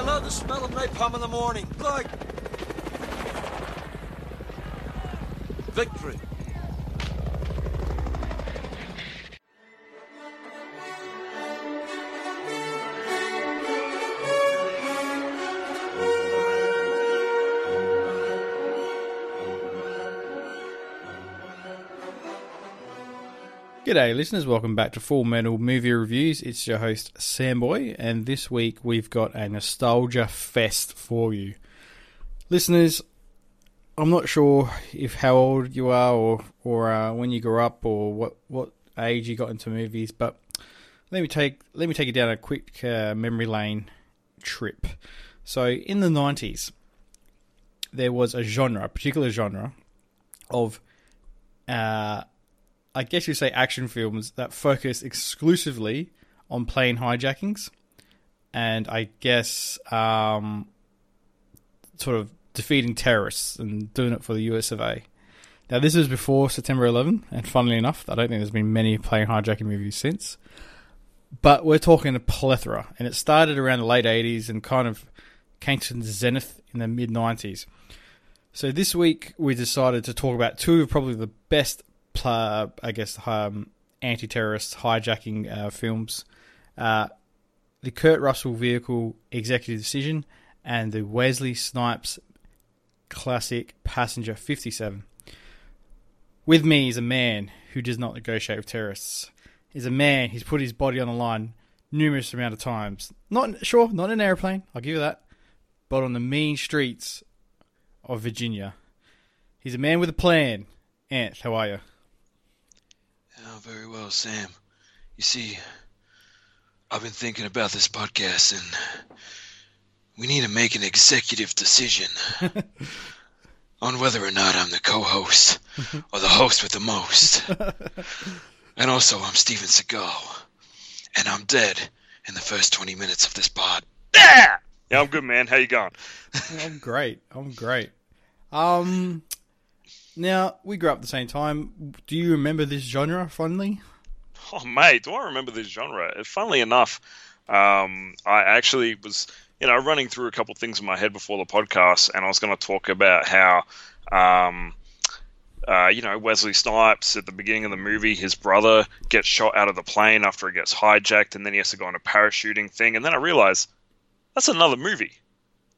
I love the smell of napalm in the morning. Like victory. G'day, listeners. Welcome back to Full Metal Movie Reviews. It's your host, Samboy, and this week we've got a nostalgia fest for you. Listeners, I'm not sure if how old you are or, or uh, when you grew up or what, what age you got into movies, but let me take let me take you down a quick uh, memory lane trip. So, in the 90s, there was a genre, a particular genre of uh, I guess you say action films that focus exclusively on plane hijackings, and I guess um, sort of defeating terrorists and doing it for the US of A. Now, this was before September 11, and funnily enough, I don't think there's been many plane hijacking movies since. But we're talking a plethora, and it started around the late 80s and kind of came to zenith in the mid 90s. So this week we decided to talk about two of probably the best I guess, um, anti-terrorist hijacking uh, films. Uh, the Kurt Russell vehicle Executive Decision and the Wesley Snipes classic Passenger 57. With me is a man who does not negotiate with terrorists. He's a man who's put his body on the line numerous amount of times. Not sure, not in an airplane, I'll give you that, but on the mean streets of Virginia. He's a man with a plan. Ant, how are you? Oh, very well, Sam. You see, I've been thinking about this podcast, and we need to make an executive decision on whether or not I'm the co-host or the host with the most. and also, I'm Steven Seagal, and I'm dead in the first 20 minutes of this pod. Yeah, yeah, I'm good, man. How you going? I'm great. I'm great. Um, now we grew up at the same time. Do you remember this genre fondly? Oh, mate, do I remember this genre? Funnily enough, um, I actually was, you know, running through a couple of things in my head before the podcast, and I was going to talk about how, um, uh, you know, Wesley Snipes at the beginning of the movie, his brother gets shot out of the plane after it gets hijacked, and then he has to go on a parachuting thing, and then I realized that's another movie.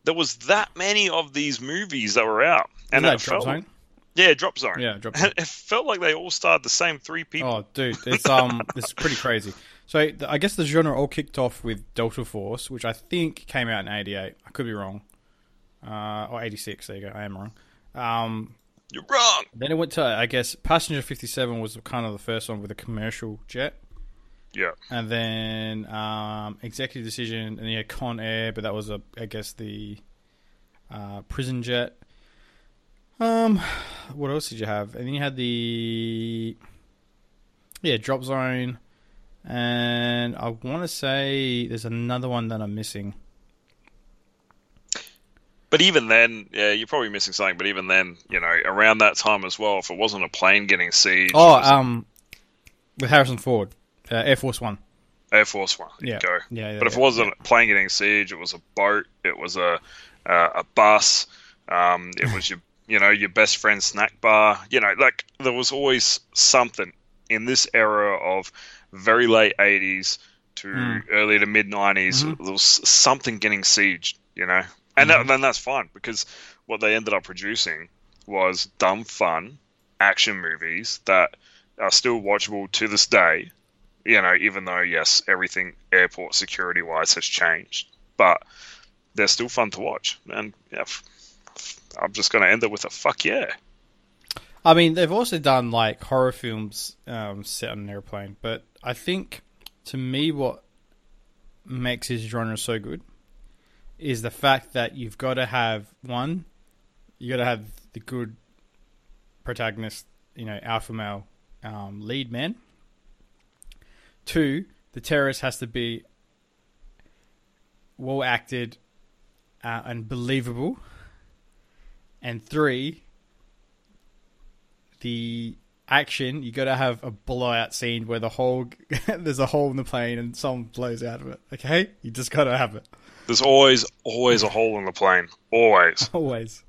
There was that many of these movies that were out, and that it felt, Zone? Yeah, Drop Zone. Yeah, Drop And it felt like they all starred the same three people. Oh, dude, it's um, it's pretty crazy. So I guess the genre all kicked off with Delta Force, which I think came out in '88. I could be wrong, uh, or '86. There you go. I am wrong. Um, You're wrong. then it went to I guess Passenger 57 was kind of the first one with a commercial jet. Yeah. and then um, executive decision, and yeah, Con Air, but that was a, I guess the uh, prison jet. Um, what else did you have? And then you had the yeah drop zone, and I want to say there's another one that I'm missing. But even then, yeah, you're probably missing something. But even then, you know, around that time as well, if it wasn't a plane getting sieged, Oh, um, with Harrison Ford, uh, Air Force One. Air Force One. Yeah, you go. yeah. yeah But if yeah. it wasn't a plane getting siege, it was a boat, it was a uh, a bus, um, it was your you know your best friend's snack bar. You know, like there was always something in this era of very late '80s to Mm. early to mid '90s. Mhm. There was something getting sieged. You know, and Mm-hmm. that, then that's fine because what they ended up producing was dumb fun action movies that are still watchable to this day you know, even though yes, everything airport security wise has changed, but they're still fun to watch. And yeah, f- I'm just going to end it with a fuck yeah. I mean, they've also done like horror films um, set on an airplane, but I think to me, what makes this genre so good is the fact that you've got to have one, you got to have the good protagonist, you know, alpha male um, lead man. Two, the terrorist has to be well acted uh, and believable. And three, the action, you got to have a blowout scene where the whole there's a hole in the plane and someone blows out of it. Okay, you just got to have it There's always, always a hole in the plane. Always. always.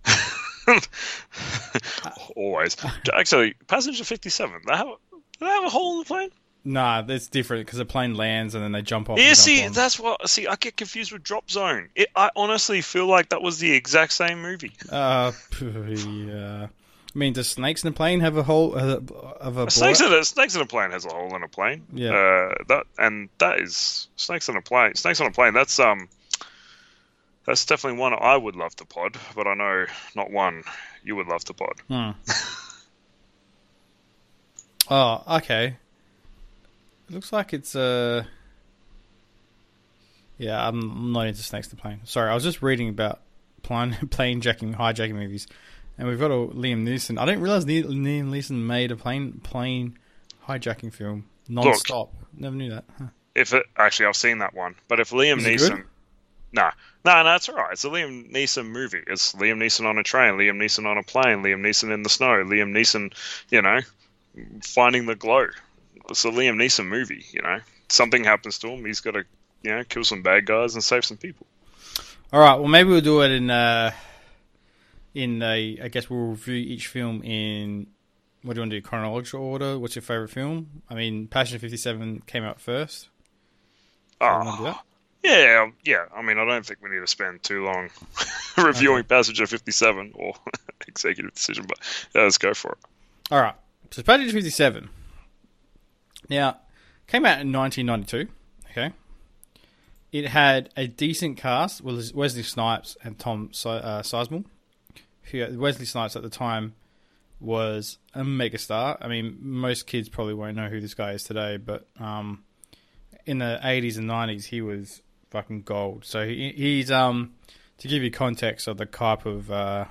always. Actually, Passenger 57, they have, do they have a hole in the plane? Nah, that's different because the plane lands and then they jump off. Yeah, jump see, on. that's what. See, I get confused with Drop Zone. It, I honestly feel like that was the exact same movie. Uh, yeah. I mean, does snakes in a plane have a hole uh, of a Snakes in a Snakes in a plane has a hole in a plane. Yeah. Uh, that and that is Snakes on a plane. Snakes on a plane. That's um. That's definitely one I would love to pod, but I know not one you would love to pod. Hmm. Oh, okay. Looks like it's uh Yeah, I'm not into snakes in a plane. Sorry, I was just reading about plane plane jacking, hijacking movies, and we've got a Liam Neeson. I didn't realize Liam Neeson made a plane plane hijacking film non-stop. Never knew that. Huh. If it actually, I've seen that one, but if Liam Is Neeson, no, no, no, it's all right. It's a Liam Neeson movie. It's Liam Neeson on a train, Liam Neeson on a plane, Liam Neeson in the snow, Liam Neeson, you know, finding the glow. It's a Liam Neeson movie. You know, something happens to him. He's got to, you know, kill some bad guys and save some people. All right. Well, maybe we'll do it in uh, in a. I guess we'll review each film in. What do you want to do? Chronological order. What's your favorite film? I mean, Passenger Fifty Seven came out first. Oh, yeah, yeah. I mean, I don't think we need to spend too long reviewing Passenger 57 or Executive Decision, but yeah, let's go for it. All right. So Fifty Seven. Now, came out in nineteen ninety two. Okay. It had a decent cast Wesley Snipes and Tom uh, Sizemore. Who Wesley Snipes at the time was a megastar. I mean, most kids probably won't know who this guy is today, but um, in the eighties and nineties, he was fucking gold. So he, he's um to give you context of the type of uh,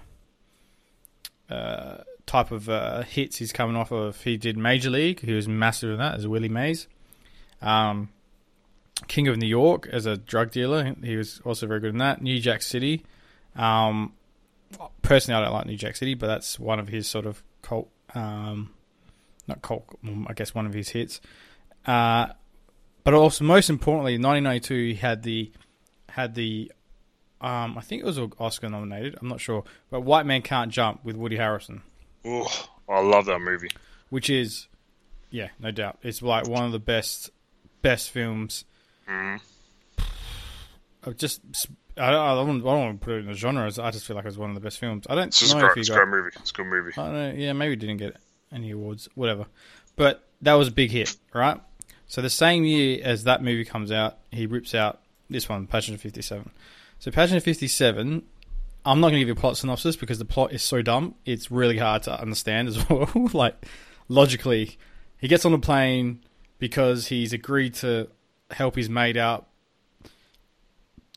uh, type of uh, hits he's coming off of. He did Major League. He was massive in that as Willie Mays. Um, King of New York as a drug dealer. He was also very good in that. New Jack City. Um, personally, I don't like New Jack City, but that's one of his sort of cult. Um, not cult. I guess one of his hits. Uh, but also, most importantly, in 1992, he had the had the um, I think it was Oscar nominated. I'm not sure, but White Man Can't Jump with Woody Harrelson, Ooh, I love that movie. which is, yeah, no doubt, it's like one of the best best films. Mm. Of just, I don't, I don't, I don't want to put it in the genre. I just feel like it's one of the best films. I don't It's know great, if he it's a got. great movie. It's a good movie. I don't know. Yeah, maybe it didn't get any awards, whatever. But that was a big hit, right? So the same year as that movie comes out, he rips out this one, Passion of 57. So Passion of 57, I'm not going to give you a plot synopsis because the plot is so dumb. It's really hard to understand as well. like, logically, he gets on a plane because he's agreed to help his mate out.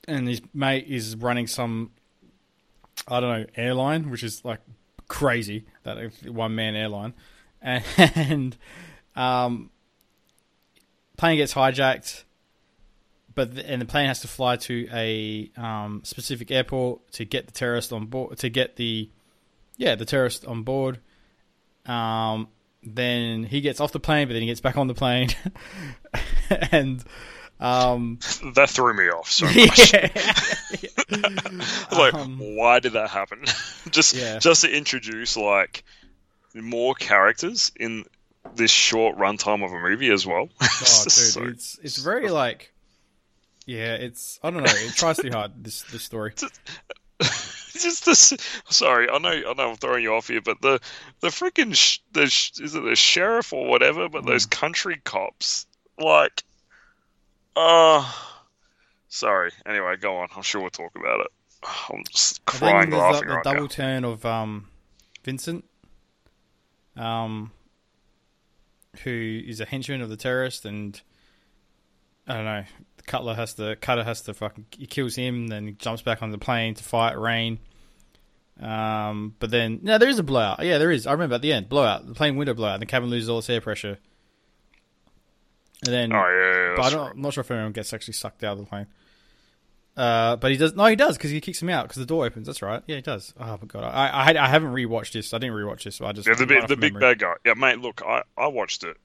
And his mate is running some I don't know, airline, which is like crazy that one man airline, and um, plane gets hijacked, but the, and the plane has to fly to a um, specific airport to get the terrorist on board to get the yeah the terrorist on board. Um, then he gets off the plane, but then he gets back on the plane, and um, That threw me off so much. yeah. like, Um, why did that happen? just, Yeah. just to introduce like more characters in this short runtime of a movie as well. Oh, dude, so- it's it's very like, yeah, it's I don't know. It tries too hard. This this story. Just this. Sorry, I know, I know, I'm throwing you off here, but the the freaking sh- the sh- is it the sheriff or whatever? But Mm. those country cops, like, uh sorry. Anyway, go on. I'm sure we'll talk about it. I'm just crying laughing the, the right double now. turn of um, Vincent, um, who is a henchman of the terrorist, and I don't know. Cutler has to Cutter has to fucking he kills him, then he jumps back on the plane to fight Rain. Um, but then no, there is a blowout. Yeah, there is. I remember at the end blowout, the plane window blowout. The cabin loses all its air pressure, and then Oh yeah, yeah, but I. I'm not sure if anyone gets actually sucked out of the plane. Uh, but he does. No, he does because he kicks him out because the door opens. That's right. Yeah, he does. Oh my god, I I, I haven't rewatched this. I didn't rewatch this. So I just Yeah, the big, the big bad guy. Yeah, mate. Look, I, I watched it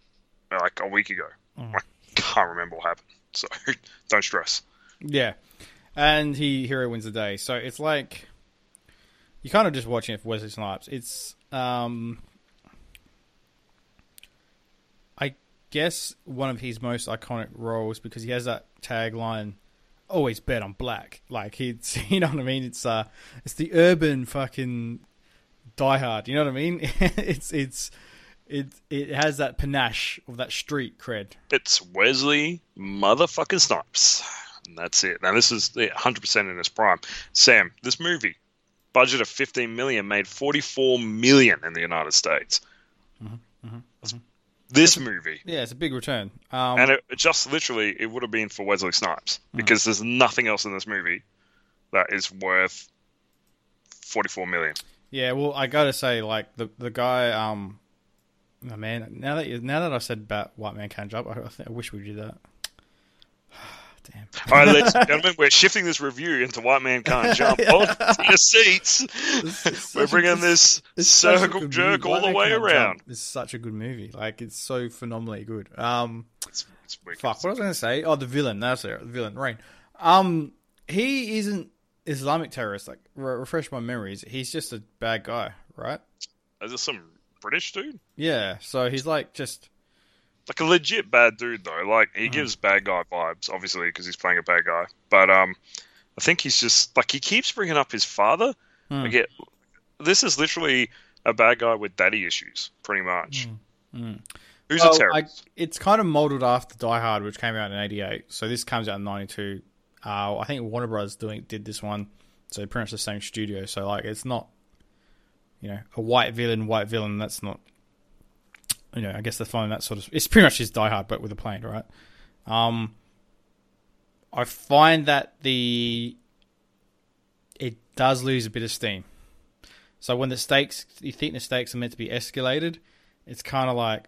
like a week ago. Mm. I can't remember what happened, so don't stress. Yeah, and he hero wins the day. So it's like you're kind of just watching it for Wesley Snipes. It's um, I guess one of his most iconic roles because he has that tagline. Always bet on black. Like it's, you know what I mean. It's uh, it's the urban fucking Die Hard. You know what I mean? it's it's it it has that panache of that street cred. It's Wesley motherfucking Snipes. And that's it. Now this is 100% in its prime. Sam, this movie, budget of 15 million, made 44 million in the United States. This movie, Yeah, it's a big return. Um, and it, just literally, it would have been for Wesley Snipes because there's nothing else in this movie that is worth 44 million. Yeah, well, I gotta say, like the the guy, um, oh, man, now that you, now that I said about White Man Can't Jump, I, I, think, I wish we did that. Damn. All right, ladies and gentlemen, we're shifting this review into White Man Can't Jump. To your seats. We're bringing this It's such a circle jerk all the way around. It's such a good movie. Like it's so phenomenally good. Um, It's, it's fuck, what was I gonna say? Oh, the villain. That's it. The villain, Rain. Um, he isn't Islamic terrorist. Like re- refresh my memories. He's just a bad guy, right? Is this some British dude? Yeah. So he's like just Like a legit bad dude though. Like Hmm. he gives bad guy vibes, obviously, because he's playing a bad guy. But um, I think he's just like he keeps bringing up his father. Hmm. I get this is literally a bad guy with daddy issues, pretty much. Hmm. Who's Well, a terrorist? I, it's kind of modeled after Die Hard, which came out in '88. So this comes out in '92. Uh, I think Warner Bros. doing did this one, so pretty much the same studio. So like, it's not, you know, a white villain, white villain. That's not, you know, I guess they're following that sort of. It's pretty much just Die Hard, but with a plane, right? Um, I find that the it does lose a bit of steam. So when the stakes, you think the stakes are meant to be escalated, it's kind of like,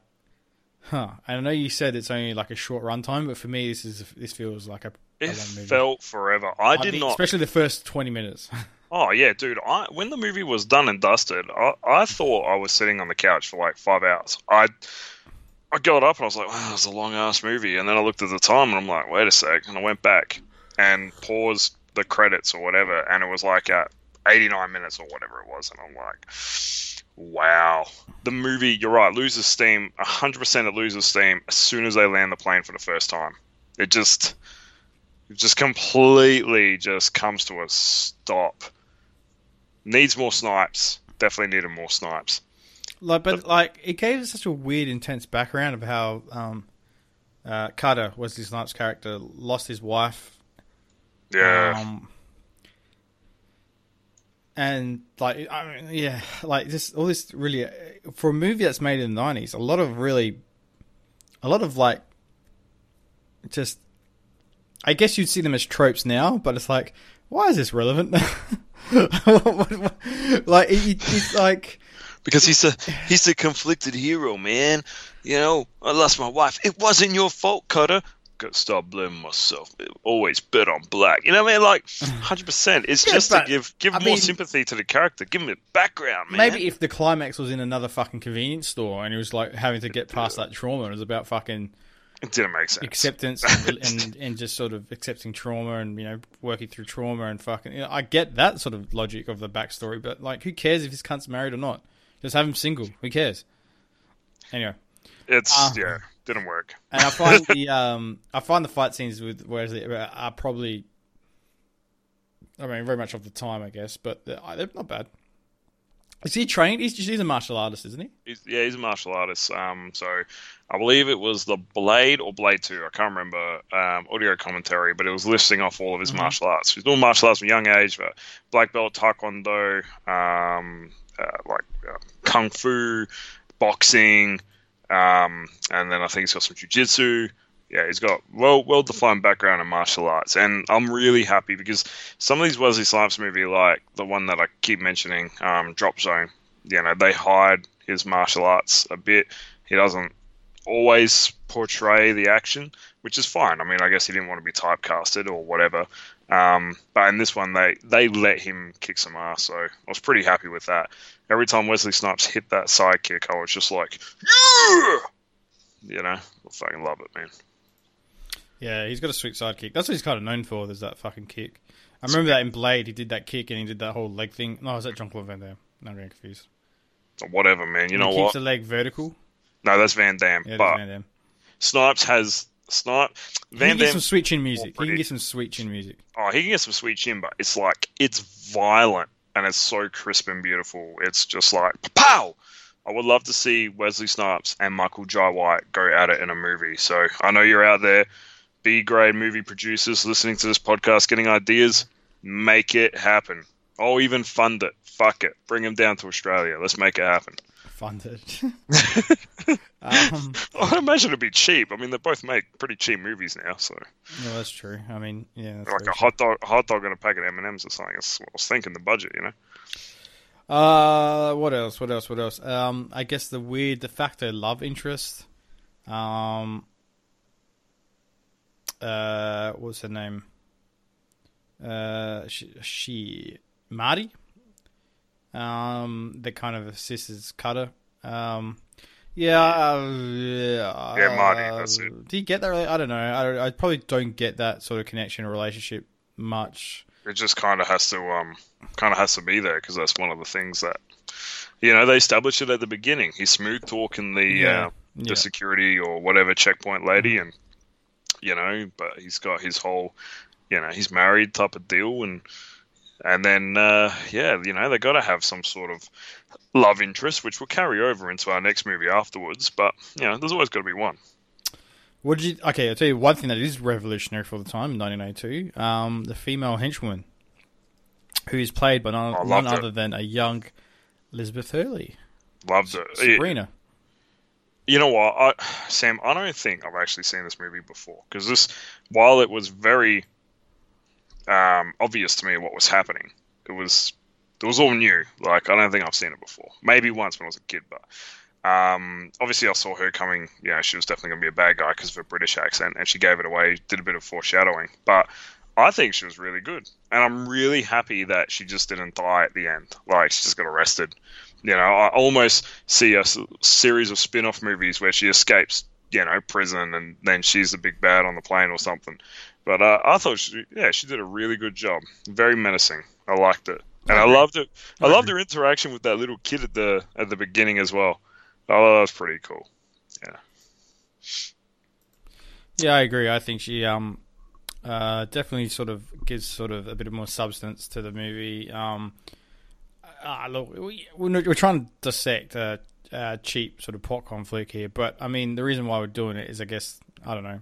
huh. And I know you said it's only like a short runtime, but for me, this is this feels like a, a It long movie. felt forever. I did think- not. especially the first twenty minutes. Oh yeah, dude. I when the movie was done and dusted, I, I thought I was sitting on the couch for like five hours. I I got up and I was like, wow, it's a long ass movie. And then I looked at the time and I'm like, wait a sec. And I went back and paused the credits or whatever, and it was like at 89 minutes or whatever it was, and I'm like, wow. The movie, you're right, loses steam. 100% it loses steam as soon as they land the plane for the first time. It just it just completely just comes to a stop. Needs more snipes. Definitely needed more snipes. like, but like it gave us such a weird, intense background of how um, uh, Carter, Wesley Snipes' character, lost his wife Yeah. Um, and like, I mean, yeah, like this, all this really for a movie that's made in the nineties, a lot of really, a lot of like, just, I guess you'd see them as tropes now, but it's like, why is this relevant? like, it's like, Because he's a he's a conflicted hero, man. You know, I lost my wife. It wasn't your fault, Cutter. Gotta stop blaming myself. Always bet on black. You know what I mean? Like, Hundred percent. It's Yeah, just to give give I more mean- sympathy to the character. Give him a background, man. maybe if the climax was in another fucking convenience store and he was like having to get past that trauma, and it was about fucking it didn't make sense. acceptance and, and and just sort of accepting trauma and you know working through trauma and fucking. You know, I get that sort of logic of the backstory, but like, who cares if his cunt's married or not? Just have him single. Who cares? Anyway, It's Ah. yeah, didn't work. and I find the um I find the fight scenes with Wesley are probably. I mean, very much of the time, I guess, but they're, they're not bad. Is he trained? He's, he's a martial artist, isn't he? He's, yeah, he's a martial artist. Um, so I believe it was the Blade or Blade Two. I can't remember. Um, audio commentary, but it was listing off all of his martial arts. He's doing martial arts from a young age, but black belt, taekwondo, um, uh, like uh, kung fu, boxing, um, and then I think he's got some jujitsu. Yeah, he's got well well defined background in martial arts, and I'm really happy because some of these Wesley Snipes movie, like the one that I keep mentioning, um, Drop Zone, you know, they hide his martial arts a bit. He doesn't always portray the action, which is fine. I mean, I guess he didn't want to be typecasted or whatever. Um, but in this one, they they let him kick some ass, so I was pretty happy with that. Every time Wesley Snipes hit that sidekick, I was just like, yeah, you know, I fucking love it, man. Yeah, he's got a sweet sidekick. That's what he's kind of known for. There's that fucking kick. I remember that in Blade, he did that kick and he did that whole leg thing. No, is that John Claude Van Damme? No, I'm getting confused. Whatever, man. You he know keeps what? the leg vertical. No, that's Van Damme. Yeah, but Van Damme. Snipes has Snipe. Van he can get Damme. some sweet chin music. He can get some sweet chin music. Oh, he can get some sweet chin, but it's like it's violent and it's so crisp and beautiful. It's just like pow. I would love to see Wesley Snipes and Michael Jai White go at it in a movie. So I know you're out there, B grade movie producers listening to this podcast, getting ideas. Make it happen. I'll even fund it. Fuck it. Bring them down to Australia. Let's make it happen. Funded. um, I imagine it'd be cheap. I mean, they both make pretty cheap movies now, so no, that's true. I mean, yeah, like a hot dog, hot dog and a packet of M and M's or something. That's what I was thinking. The budget, you know. Uh, what else? What else? What else? Um, I guess the weird de facto love interest. Um, uh, what's her name? Uh, she, she Marty. Um, that kind of assists his cutter. Um, yeah, uh, yeah, Yeah, Marty, uh, that's it. Do you get that? Really? I don't know. I, I probably don't get that sort of connection or relationship much. It just kind of has to, um, kind of has to be there because that's one of the things that, you know, they established it at the beginning. He's smooth talking the, Yeah, uh, yeah. the security or whatever checkpoint lady, and you know, but he's got his whole, you know, he's married type of deal, and and then uh, yeah, you know, they got to have some sort of love interest, which will carry over into our next movie afterwards. But you know, there's always got to be one. What did you? Okay, I'll tell you one thing that is revolutionary for the time in 1982. Um, the female henchwoman, who is played by none, none other than a young Elizabeth Hurley, Loved it. Sabrina. You know what, I, Sam? I don't think I've actually seen this movie before because this, while it was very um, obvious to me what was happening, it was it was all new. Like I don't think I've seen it before. Maybe once when I was a kid, but um, obviously I saw her coming. Yeah, she was definitely going to be a bad guy because of her British accent, and she gave it away. Did a bit of foreshadowing, but I think she was really good, and I'm really happy that she just didn't die at the end. Like she just got arrested. You know, I almost see a series of spin-off movies where she escapes, you know, prison, and then she's the big bad on the plane or something. But uh, I thought, she, yeah, she did a really good job. Very menacing. I liked it, and I loved it. I loved her interaction with that little kid at the at the beginning as well. Oh, that was pretty cool. Yeah, Yeah, I agree. I think she um uh definitely sort of gives sort of a bit of more substance to the movie. Um, uh, look, we, we're, we're trying to dissect a, a cheap sort of popcorn flick here, but I mean the reason why we're doing it is, I guess, I don't know.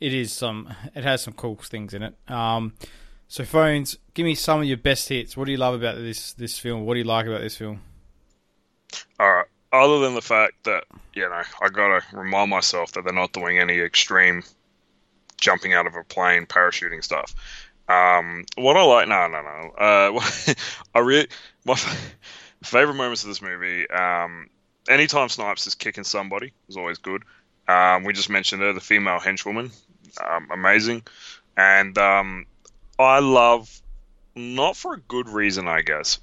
It is some. It has some cool things in it. Um, so phones, give me some of your best hits. What do you love about this this film? What do you like about this film? All right. Other than the fact that you know, I gotta remind myself that they're not doing any extreme jumping out of a plane, parachuting stuff. Um, what I like, no, no, no. Uh, I really my favorite moments of this movie. Um, anytime Snipes is kicking somebody is always good. Um, we just mentioned her, the female henchwoman, um, amazing, and um, I love not for a good reason, I guess,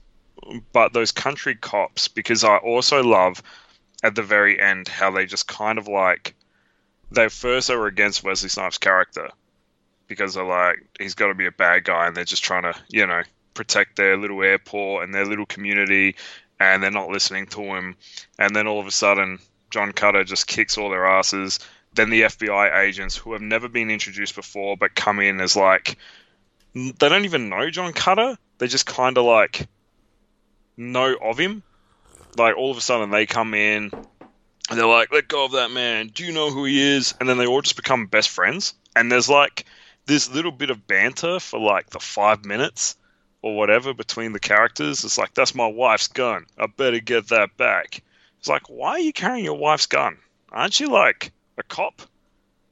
but those country cops because I also love at the very end how they just kind of like they first were against Wesley Snipes' character because they're like he's got to be a bad guy and they're just trying to you know protect their little airport and their little community and they're not listening to him and then all of a sudden John Cutter just kicks all their asses then the FBI agents who have never been introduced before but come in as like they don't even know John Cutter they just kind of like know of him. Like all of a sudden they come in and they're like, "Let go of that man. Do you know who he is?" And then they all just become best friends. And there's like this little bit of banter for like the five minutes or whatever between the characters. It's like, "That's my wife's gun. I better get that back." It's like, why are you carrying your wife's gun? Aren't you like a cop?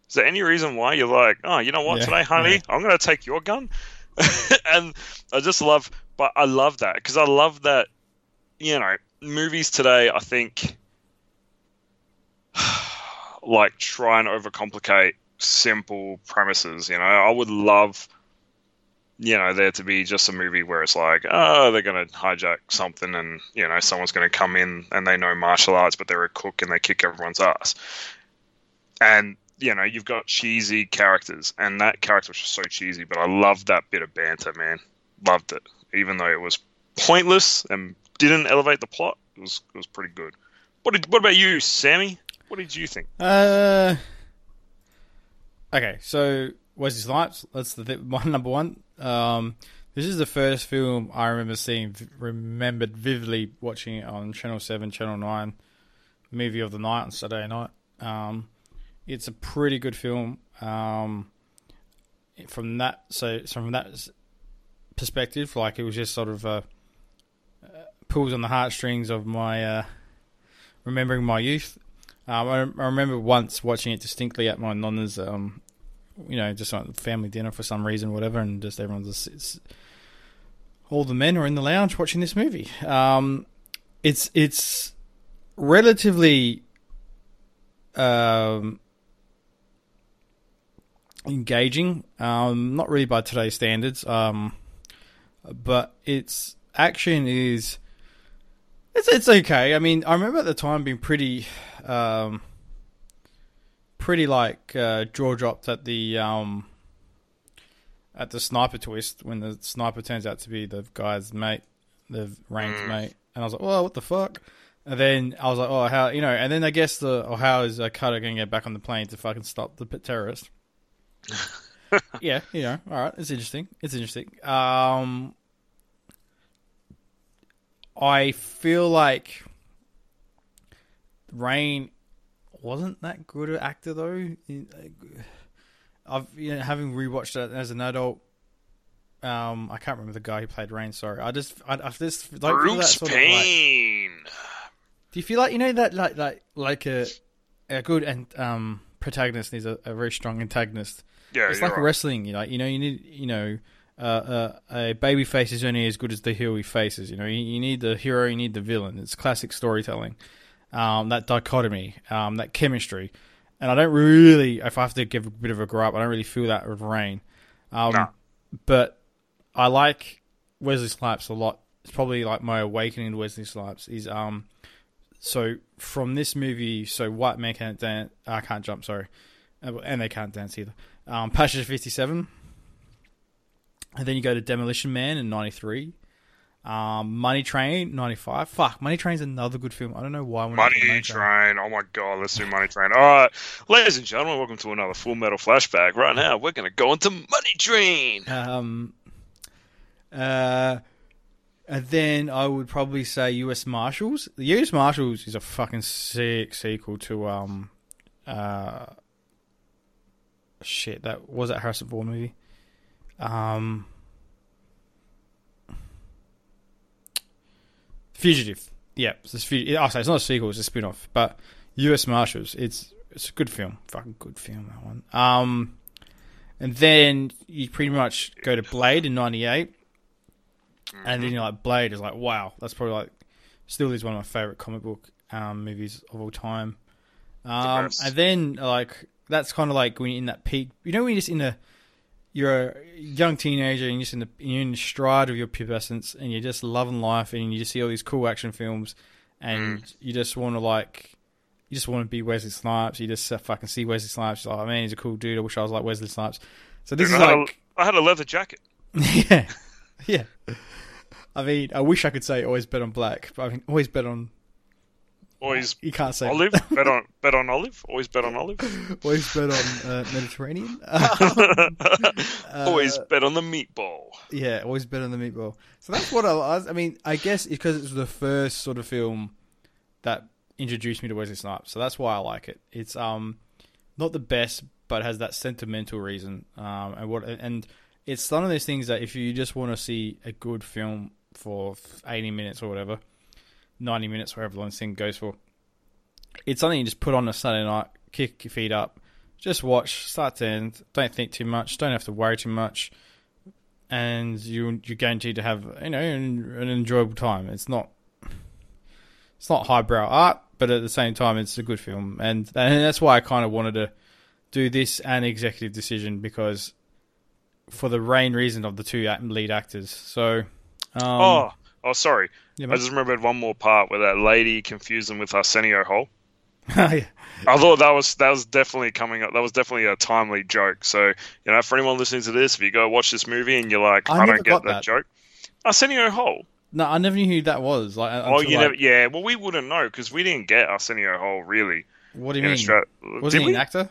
Is there any reason why you're like, oh, you know what, Yeah, today, honey, yeah. I'm going to take your gun? and I just love, but I love that because I love that, you know, movies today, I think, like try and overcomplicate simple premises. You know, I would love you know, there to be just a movie where it's like, oh, they're going to hijack something and, you know, someone's going to come in and they know martial arts, but they're a cook and they kick everyone's ass. And, you know, you've got cheesy characters, and that character was just so cheesy, but I loved that bit of banter, man. Loved it. Even though it was pointless and didn't elevate the plot, it was, it was pretty good. What, did, what about you, Sammy? What did you think? Uh, okay, so Wesley Snipes. That's the th- my number one. Um, this is the first film I remember seeing, remembered vividly watching it on Channel Seven, Channel Nine, movie of the night on Saturday night. Um, it's a pretty good film. Um, from that, so, so from that perspective, like it was just sort of uh, uh, pulls on the heartstrings of my uh, remembering my youth. Um, I, I, remember once watching it distinctly at my nonna's, um, you know, just like family dinner for some reason, whatever, and just everyone's just, all the men are in the lounge watching this movie. Um, it's it's relatively um, engaging, um, not really by today's standards, um, but its action is it's it's okay. I mean, I remember at the time being pretty, um, pretty like uh, jaw dropped at the um, at the sniper twist when the sniper turns out to be the guy's mate, the Rain's mate, and I was like, "Oh, what the fuck." And then I was like, "Oh, how you know?" And then I guess the oh, how is Cutter going to get back on the plane to fucking stop the terrorist? yeah, you know, all right, it's interesting. It's interesting. Um, I feel like Rain wasn't that good an actor though. I've you know, having rewatched it as an adult. Um, I can't remember the guy who played Rain. Sorry, I just I, I just don't Bruce feel that sort Payne. Of like, do you feel like you know that like like like a a good and um protagonist needs a, a very strong antagonist? Yeah, it's like right. wrestling. You know, you know, you need you know uh, uh, a baby face is only as good as the heel he faces. You know, you, you, need the hero, you need the villain. It's classic storytelling. Um, that dichotomy, um, that chemistry, and I don't really, if I have to give a bit of a gripe, I don't really feel that with Rain. Um, No. But I like Wesley Snipes a lot. It's probably like my awakening to Wesley Snipes. Is um, so from this movie, so white men can't dance. I can't jump. Sorry, Uh, and they can't dance either. Um, Fifty Seven. And then you go to Demolition Man in '93, um, Money Train '95. Fuck, Money Train's another good film. I don't know why. not Money Train. Oh my god, let's do Money Train. All right, ladies and gentlemen, welcome to another Full Metal Flashback. Right now, we're going to go into Money Train. Um, uh, and then I would probably say U.S. Marshals. The U.S. Marshals is a fucking sick sequel to um, uh, shit. That was that Harrison Ford movie. Um, Fugitive. Yeah, it's, Fug- I'll say it's not a sequel; it's a spin-off. But U.S. Marshals, it's it's a good film, fucking good film that one. Um, and then you pretty much go to Blade in '98, and then you're like, Blade is like, wow, that's probably like still is one of my favorite comic book um, movies of all time. Um, and then like that's kind of like when you're in that peak. You know, when you're just in a you're a young teenager and you're just in the you're in the stride of your pubescence and you're just loving life and you just see all these cool action films and you just want to like you just want to be Wesley Snipes. You just uh, fucking see Wesley Snipes. You're like, oh man, he's a cool dude. I wish I was like Wesley Snipes. So this Dude, is I, like, a, I had a leather jacket. yeah, yeah. I mean, I wish I could say always bet on black, but I mean, always bet on. Always You can't say olive. bet on bet on olive. Always bet on olive. always bet on uh, Mediterranean. Always bet on the meatball. Yeah, always bet on the meatball. So that's what I. I I mean, I guess it's because it's the first sort of film that introduced me to Wesley Snipes. So that's why I like it. It's um not the best, but has that sentimental reason. Um, and what and it's one of those things that if you just want to see a good film for eighty minutes or whatever, ninety minutes, wherever this thing goes for, it's something you just put on a Saturday night, kick your feet up, just watch start to end. Don't think too much. Don't have to worry too much and you you're guaranteed to have you know an, an enjoyable time. It's not it's not highbrow art, but at the same time, it's a good film, and and that's why I kind of wanted to do this and Executive Decision because for the main reason of the two lead actors. So, um, oh, oh, sorry. yeah, I just remembered one more part where that lady confused them with Arsenio Hall. Oh, yeah. I thought that was that was definitely coming up. That was definitely a timely joke. So you know, for anyone listening to this, if you go watch this movie and you're like, I I, don't get that, that. joke, Arsenio Hall. no, I never knew who that was. Like, Oh, until, you like, never, yeah. Well, we wouldn't know because we didn't get Arsenio Hall really. What do you mean? Australia. Was Did he we? an actor?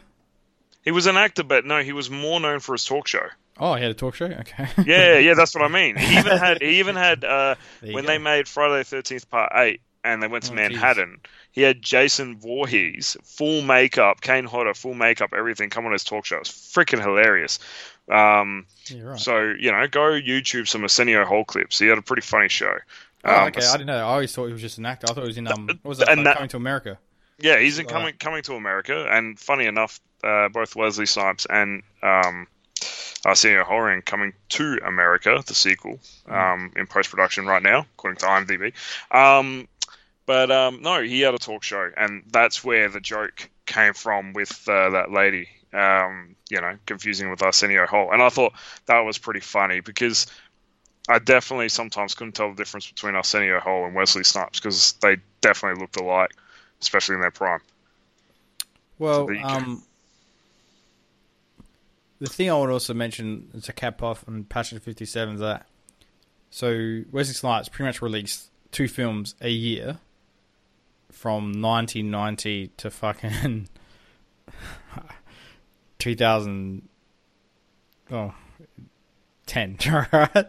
He was an actor, but no, he was more known for his talk show. Oh, he had a talk show. Okay. Yeah, yeah, that's what I mean. He even had he even had uh, when go. they made Friday the Thirteenth Part Eight and they went to Oh, Manhattan. He had Jason Voorhees, full makeup, Kane Hodder, full makeup, everything, come on his talk show. It was freaking hilarious. Um, Yeah, right. So you know, go YouTube some Arsenio Hall clips. He had a pretty funny show. Oh, Um, okay. I didn't know. I always thought he was just an actor. I thought he was in um. What was that? like, that- Coming to America. Yeah, he's in coming coming to America, and funny enough, uh, both Wesley Snipes and um, Arsenio Hall are in coming to America, the sequel, um, in post production right now, according to IMDb. Um, but um, no, he had a talk show, and that's where the joke came from with uh, that lady. Um, you know, confusing with Arsenio Hall, and I thought that was pretty funny because I definitely sometimes couldn't tell the difference between Arsenio Hall and Wesley Snipes because they definitely looked alike, especially in their prime. Well, go. um, the thing I would also mention to cap off on Passenger Fifty Seven is that so Wesley Snipes pretty much released two films a year from 1990 to fucking 2000. Oh. 10, right?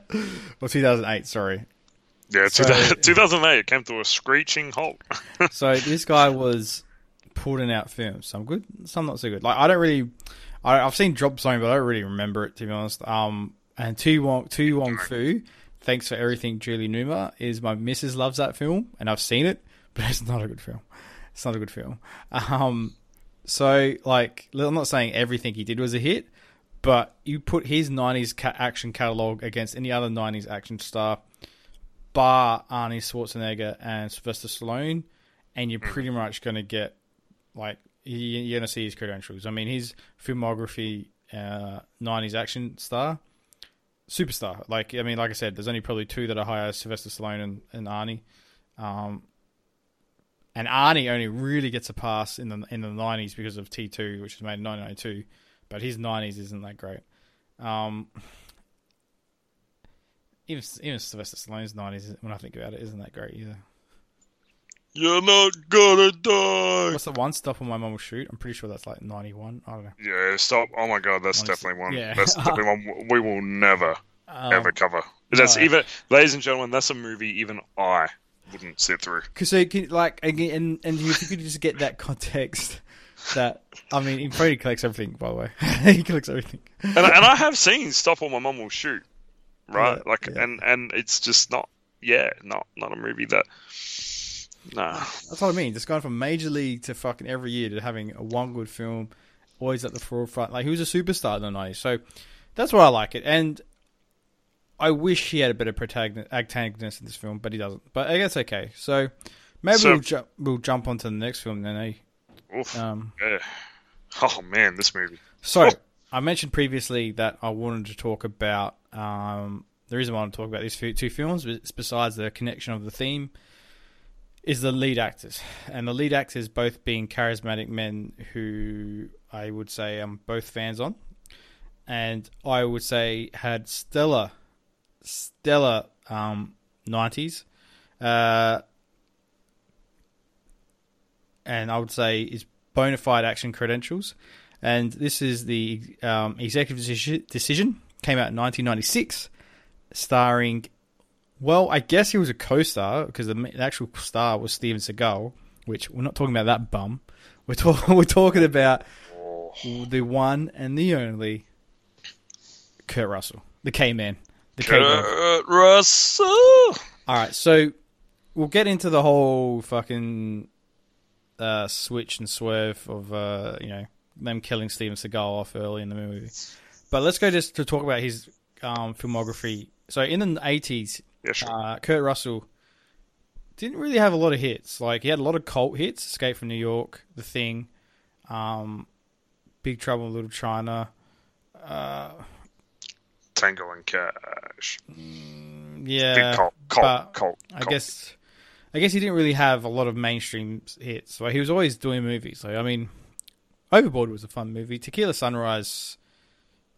Or 2008, sorry. Yeah, So- 2008 it came to a screeching halt. So this guy was putting out films. Some good, some not so good. Like I don't really, I, I've seen Drop Zone, but I don't really remember it to be honest. Um, and To Wong, To Wong Foo, thanks for everything, Julie Newmar is my missus loves that film, and I've seen it, but it's not a good film. It's not a good film. Um, so like I'm not saying everything he did was a hit, but you put his '90s ca- action catalog against any other '90s action star, bar Arnie Schwarzenegger and Sylvester Stallone, and you're pretty much going to get like you're going to see his credentials. I mean, his filmography, uh, '90s action star, superstar. Like I mean, like I said, there's only probably two that are higher: Sylvester Stallone and, and Arnie. Um, and Arnie only really gets a pass in the in the '90s because of T2, which was made in 1992. But his '90s isn't that great. Um, even even Sylvester Stallone's '90s, when I think about it, isn't that great either. You're not gonna die. What's the one stop on my mom will shoot? I'm pretty sure that's like 91. I don't know. Yeah, stop. Oh my god, that's Honestly, definitely one. yeah. That's definitely one we will never Um, ever cover. That's no. even, ladies and gentlemen, that's a movie even I wouldn't sit through. Cause so can, like again, and and if you could just get that context, that I mean, he probably collects everything. By the way, he collects everything. And, and I have seen Stop or My Mum Will Shoot, right? Yeah, like, yeah. and and it's just not, yeah, not not a movie that. Nah, That's what I mean. Just going from major league to fucking every year to having a one good film, always at the forefront. Like he was a superstar in the nineties, so that's why I like it. And I wish he had a better protagonist, antagonist in this film, but he doesn't. But I guess okay. So maybe So- we'll, ju- we'll jump onto the next film then. Eh? Oof. Um, yeah. Oh man, this movie. So I mentioned previously that I wanted to talk about um, the reason why I want to talk about these two films, is besides the connection of the theme, is the lead actors, and the lead actors both being charismatic men who I would say I'm both fans on, and I would say had stellar, stellar um, 90s. Uh, and I would say is bona fide action credentials. And this is the um, executive decision. Came out in 1996, starring. Well, I guess he was a co-star because the, the actual star was Steven Seagal. Which we're not talking about that bum. We're talking. We're talking about the one and the only Kurt Russell, the K Man, the K. Kurt Russell. All right, so we'll get into the whole fucking uh, switch and swerve of uh, you know them killing Steven Seagal off early in the movie. But let's go just to talk about his um, filmography. So in the eighties, Yeah, sure. uh, Kurt Russell didn't really have a lot of hits. Like he had a lot of cult hits: Escape from New York, The Thing, um, Big Trouble in Little China. Uh, Tango and Cash. Yeah, Big cult, cult, but cult. I guess I guess he didn't really have a lot of mainstream hits. So he was always doing movies. So I mean, Overboard was a fun movie. Tequila Sunrise,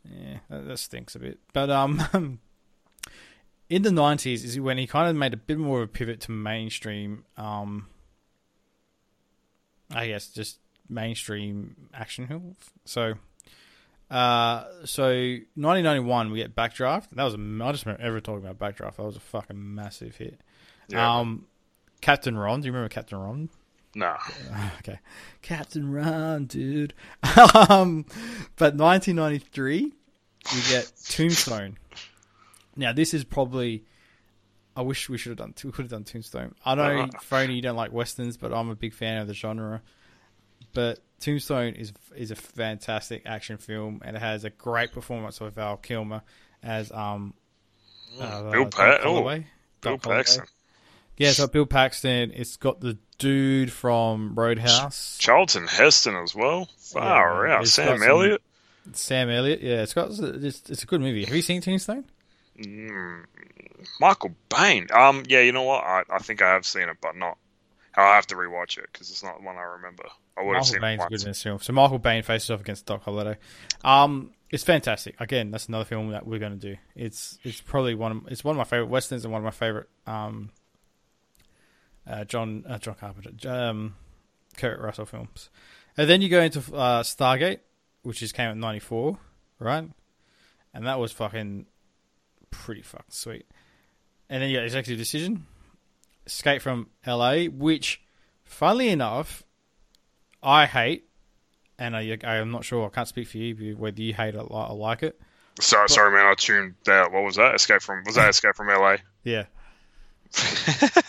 yeah, that, that stinks a bit. But um, in the nineties is when he kind of made a bit more of a pivot to mainstream. Um, I guess just mainstream action films. So. Uh, so 1991 we get Backdraft. That was a I just remember ever talking about Backdraft. That was a fucking massive hit. Yeah. Um, Captain Ron. Do you remember Captain Ron? Nah. Okay, Captain Ron, dude. um, but 1993 we get Tombstone. Now this is probably. I wish we should have done. We could have done Tombstone. I know. Phony, you don't like westerns, but I'm a big fan of the genre. But Tombstone is is a fantastic action film, and it has a great performance of Val Kilmer as um. Uh, Bill oh, Holloway. Bill Paxton. Yeah, it's got Bill Paxton. It's got the dude from Roadhouse, Charlton Heston as well. Far Yeah, out. Sam Elliott. Sam Elliott. Yeah, it's got it's, it's a good movie. Have you seen Tombstone? Mm, Michael Bain. Um, yeah, you know what? I, I think I have seen it, but not. I'll have to rewatch it because it's not one I remember. I would have Michael seen Baine's it good in this film. So Michael Bain faces off against Doc Holliday. Um, it's fantastic. Again, that's another film that we're going to do. It's it's probably one of it's one of my favorite westerns and one of my favorite um, uh, John uh, John Carpenter, um, Kurt Russell films. And then you go into uh, Stargate, which is came out in '94, right? And that was fucking pretty fucking sweet. And then you got Executive Decision, Escape from L.A., which, funnily enough, I hate, and I, I'm not sure. I can't speak for you whether you hate it or like it. Sorry, sorry, man. I tuned out. What was that? Escape from was that Escape from LA? Yeah,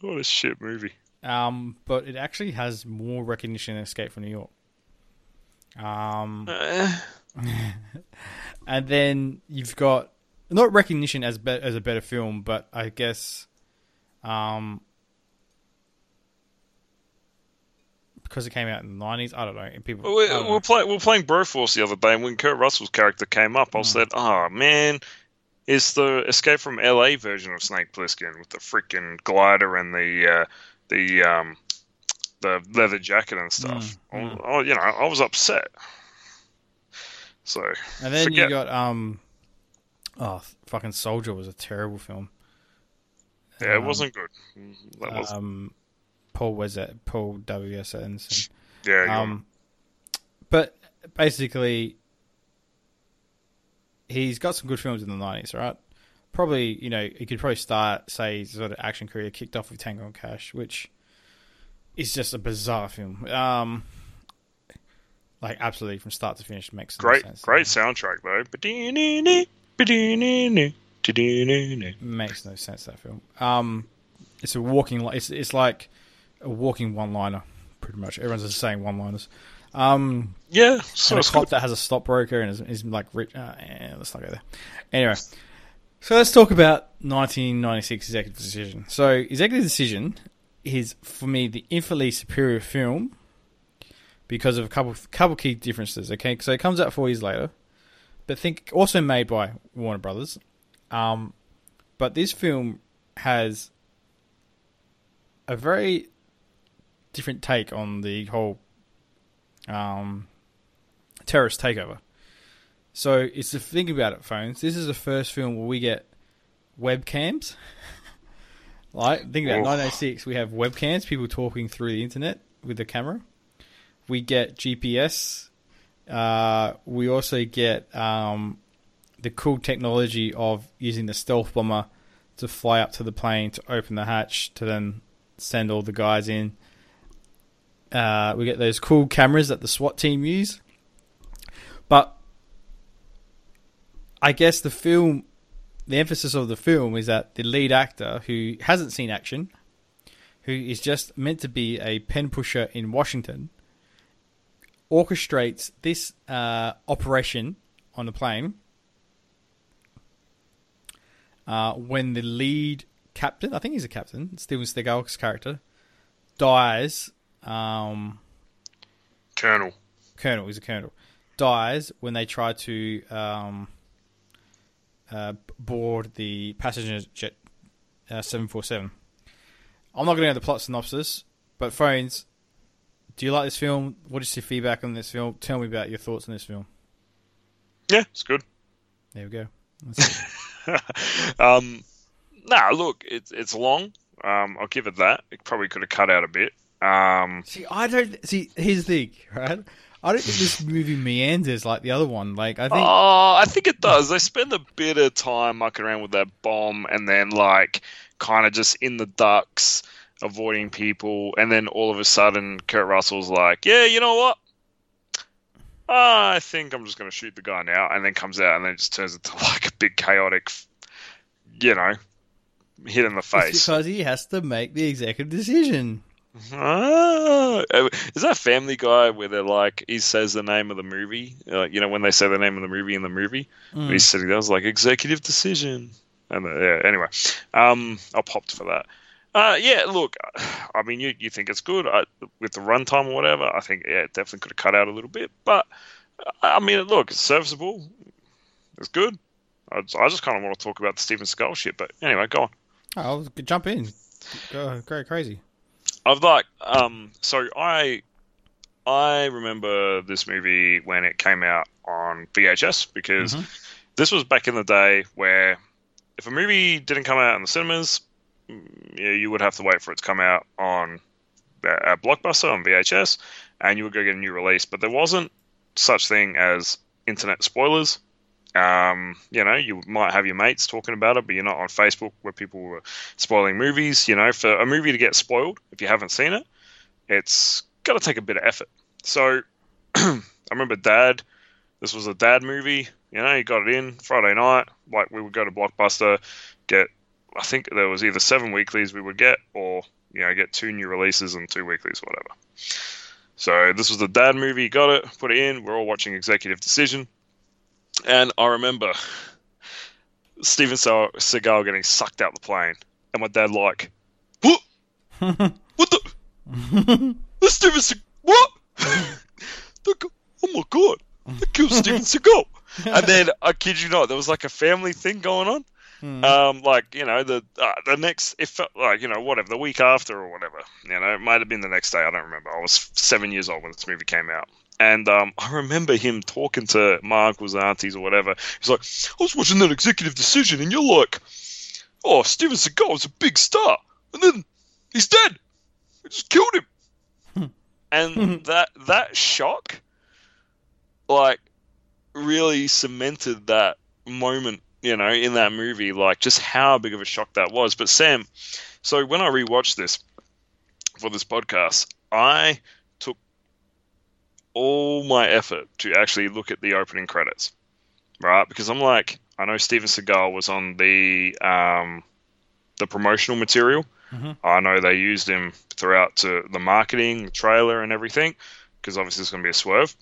what a shit movie. um, but it actually has more recognition than Escape from New York. Um, Uh, and then you've got not recognition as be- as a better film, but I guess, um, because it came out in the nineties. I don't know. And people, we, don't know. were playing we were playing Broforce the other day, and when Kurt Russell's character came up, I Hmm. said, "Oh man." Is the Escape from LA version of Snake Plissken with the freaking glider and the uh, the um, the leather jacket and stuff. Mm, Oh, you know, I was upset. So And then forget- you got um, oh fucking Soldier was a terrible film. yeah, it um, wasn't good. That was Um, Paul was that Paul W S Anderson. yeah. Um, but basically, he's got some good films in the nineties, right? Probably, you know, he could probably start say his sort of action career kicked off with Tango and Cash, which is just a bizarre film. Um, like absolutely from start to finish makes great, sense. great soundtrack though. Ba-dee-nee-nee, ba-dee-nee-nee, da-dee-nee-nee. makes no sense that film. Um, it's a walking. It's it's like a walking one liner, pretty much. Everyone's just saying one liners. Um, Yeah, so and a cop good. that has a stockbroker and is, is like rich. Uh, let's not go there. Anyway, so let's talk about 1996 Executive Decision. So, Executive Decision is for me the infinitely superior film because of a couple couple key differences. Okay, so it comes out four years later, but think also made by Warner Brothers. Um, but this film has a very different take on the whole um, terrorist takeover. So it's the think about it, phones. This is the first film where we get webcams. like think about Oof. 1986, we have webcams, people talking through the internet with the camera. We get GPS. Uh, we also get um, the cool technology of using the stealth bomber to fly up to the plane to open the hatch to then send all the guys in. Uh, we get those cool cameras that the SWAT team use. But I guess the film, the emphasis of the film is that the lead actor who hasn't seen action, who is just meant to be a pen pusher in Washington, orchestrates this uh, operation on the plane. Uh, when the lead captain, I think he's a captain, Steven Seagal's character, dies. Um, Colonel. colonel, he's a colonel, dies when they try to um, uh, board the passenger jet uh, 747. I'm not going to go the plot synopsis, but phones. Do you like this film? What is your feedback on this film? Tell me about your thoughts on this film. Yeah, it's good. There we go. um, nah, look, it's it's long. Um, I'll give it that. It probably could have cut out a bit. Um, see, I don't see. Here's the thing, right? I don't think this movie meanders like the other one. Like I think. Oh, I think it does. They spend a bit of time mucking around with that bomb, and then like kind of just in the ducks, avoiding people, and then all of a sudden, Kurt Russell's like, "Yeah, you know what? I think I'm just going to shoot the guy now," and then comes out, and then just turns into like a big chaotic, you know, hit in the face. It's because he has to make the executive decision. Ah, is that Family Guy where they're like he says the name of the movie? Uh, you know when they say the name of the movie in the movie, mm. he's sitting there, was like executive decision. And uh, yeah, anyway, um, I popped for that. Uh, yeah, look, I mean, you, you think it's good I, with the runtime or whatever? I think yeah, it definitely could have cut out a little bit, but I mean, look, it's serviceable. It's good. I, I just kind of want to talk about the Steven Seagal shit, but anyway, go on. Oh, I'll jump in. Go, go crazy. I've like um so I I remember this movie when it came out on VHS because mm-hmm. this was back in the day where if a movie didn't come out in the cinemas, yeah, you would have to wait for it to come out on a Blockbuster on VHS, and you would go get a new release. But there wasn't such thing as internet spoilers. Um, you know, you might have your mates talking about it, but you're not on Facebook where people were spoiling movies. You know, for a movie to get spoiled, if you haven't seen it, it's got to take a bit of effort. So I remember Dad. This was a Dad movie. You know, he got it in Friday night. Like we would go to Blockbuster, get. I think there was either seven weeklies we would get, or you know, get two new releases and two weeklies, whatever. So this was the Dad movie. Got it, put it in. We're all watching Executive Decision. And I remember Steven Seagal getting sucked out the plane, and my dad like, what? what the? That's Steven Seagal. What? oh my god! They killed Steven Seagal. And then I kid you not, there was like a family thing going on. Hmm. Um, like you know the uh, the next it felt like you know whatever the week after or whatever you know it might have been the next day I don't remember I was seven years old when this movie came out and um, I remember him talking to my uncles, aunties, or whatever. He's like, I was watching that executive decision, and you're like, oh, Steven Seagal is a big star. And then he's dead. We just killed him. Hmm. and that that shock, like, really cemented that moment, you know, in that movie, like, just how big of a shock that was. But Sam, so when I rewatched this for this podcast, I took all my effort to actually look at the opening credits, right? Because I'm like, I know Steven Seagal was on the um, the promotional material. Mm-hmm. I know they used him throughout to the marketing, the trailer, and everything. Because obviously it's going to be a swerve.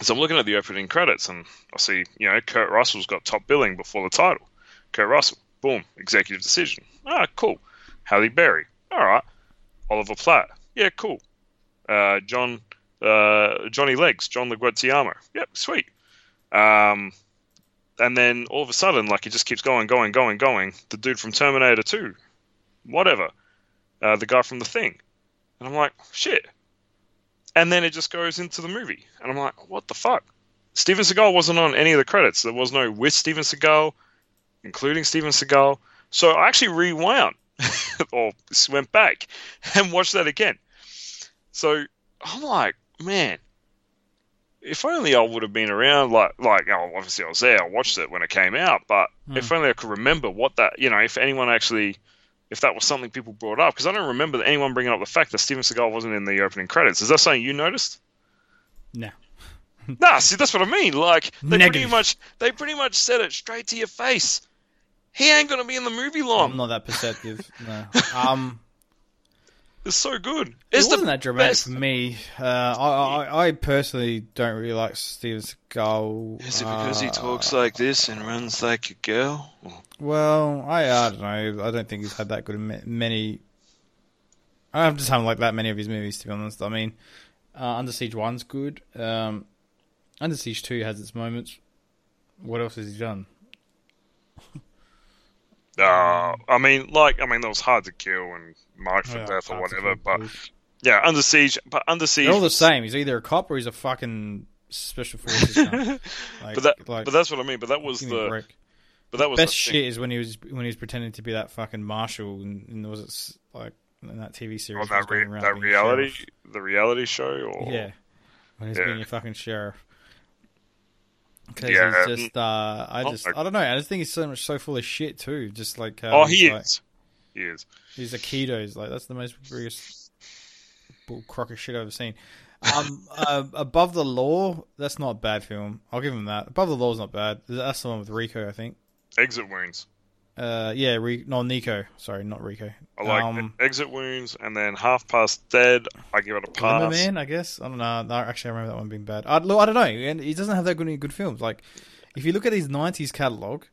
So I'm looking at the opening credits, and I see, you know, Kurt Russell's got top billing before the title. Kurt Russell, boom, executive decision. Ah, cool. Halle Berry, all right. Oliver Platt, yeah, cool. Uh, John uh, Johnny Legs, John Leguizamo. Yep, sweet. Um, and then all of a sudden, like it just keeps going, going, going, going. The dude from Terminator 2, whatever, uh, the guy from The Thing, and I'm like, shit. And then it just goes into the movie, and I'm like, what the fuck? Steven Seagal wasn't on any of the credits. There was no with Steven Seagal, including Steven Seagal. So I actually rewound or went back and watched that again. So I'm like, man, if only I would have been around, like, like, oh, obviously I was there, I watched it when it came out, but mm. if only I could remember what that, you know, if anyone actually, if that was something people brought up, because I don't remember anyone bringing up the fact that Steven Seagal wasn't in the opening credits. Is that something you noticed? No. nah, see, that's what I mean. Like, they Negative. pretty much, they pretty much said it straight to your face. He ain't gonna be in the movie long. I'm not that perceptive. no. Um. It's so good. It's it wasn't that dramatic best. for me. Uh, I, I, I personally don't really like Steven Seagal. Is it because uh, he talks like this and runs like a girl? Well, I, I don't know. I don't think he's had that good many. I just haven't liked that many of his movies, to be honest. I mean, uh, Under Siege One's good. Um, Under Siege Two has its moments. What else has he done? Uh, I mean, like, I mean, that was hard to kill and marked for Oh, death or whatever. But yeah, Under Siege. But Under Siege. they're all the same. He's either a cop or he's a fucking special forces. guy. Like, but that, like, but that's what I mean. But that was give me a the, break. But that was best shit is when he was when he was pretending to be that fucking marshal and, and was it like in that TV series on that re- that reality, sheriff. the reality show. Or Yeah, when he's Yeah. being a fucking sheriff. Because Yeah, he's just, uh, I oh just, my- I don't know. I just think he's so much so full of shit too. Just like, uh, Oh, he like, is. He is. He's a ketos. Like that's the most biggest bull crock of shit I've ever seen. Um, uh, above the law, that's not a bad film. I'll give him that. Above the law is not bad. That's the one with Rico, I think. Exit wounds. Uh, yeah, Re- no, Nico. Sorry, not Rico. I like um, exit wounds, and then half past dead. I give it a Glimmer pass. Man, I guess. I don't know. No, actually, I remember that one being bad. I, look, I don't know. And he doesn't have that good, good films. Like, if you look at his '90s catalog,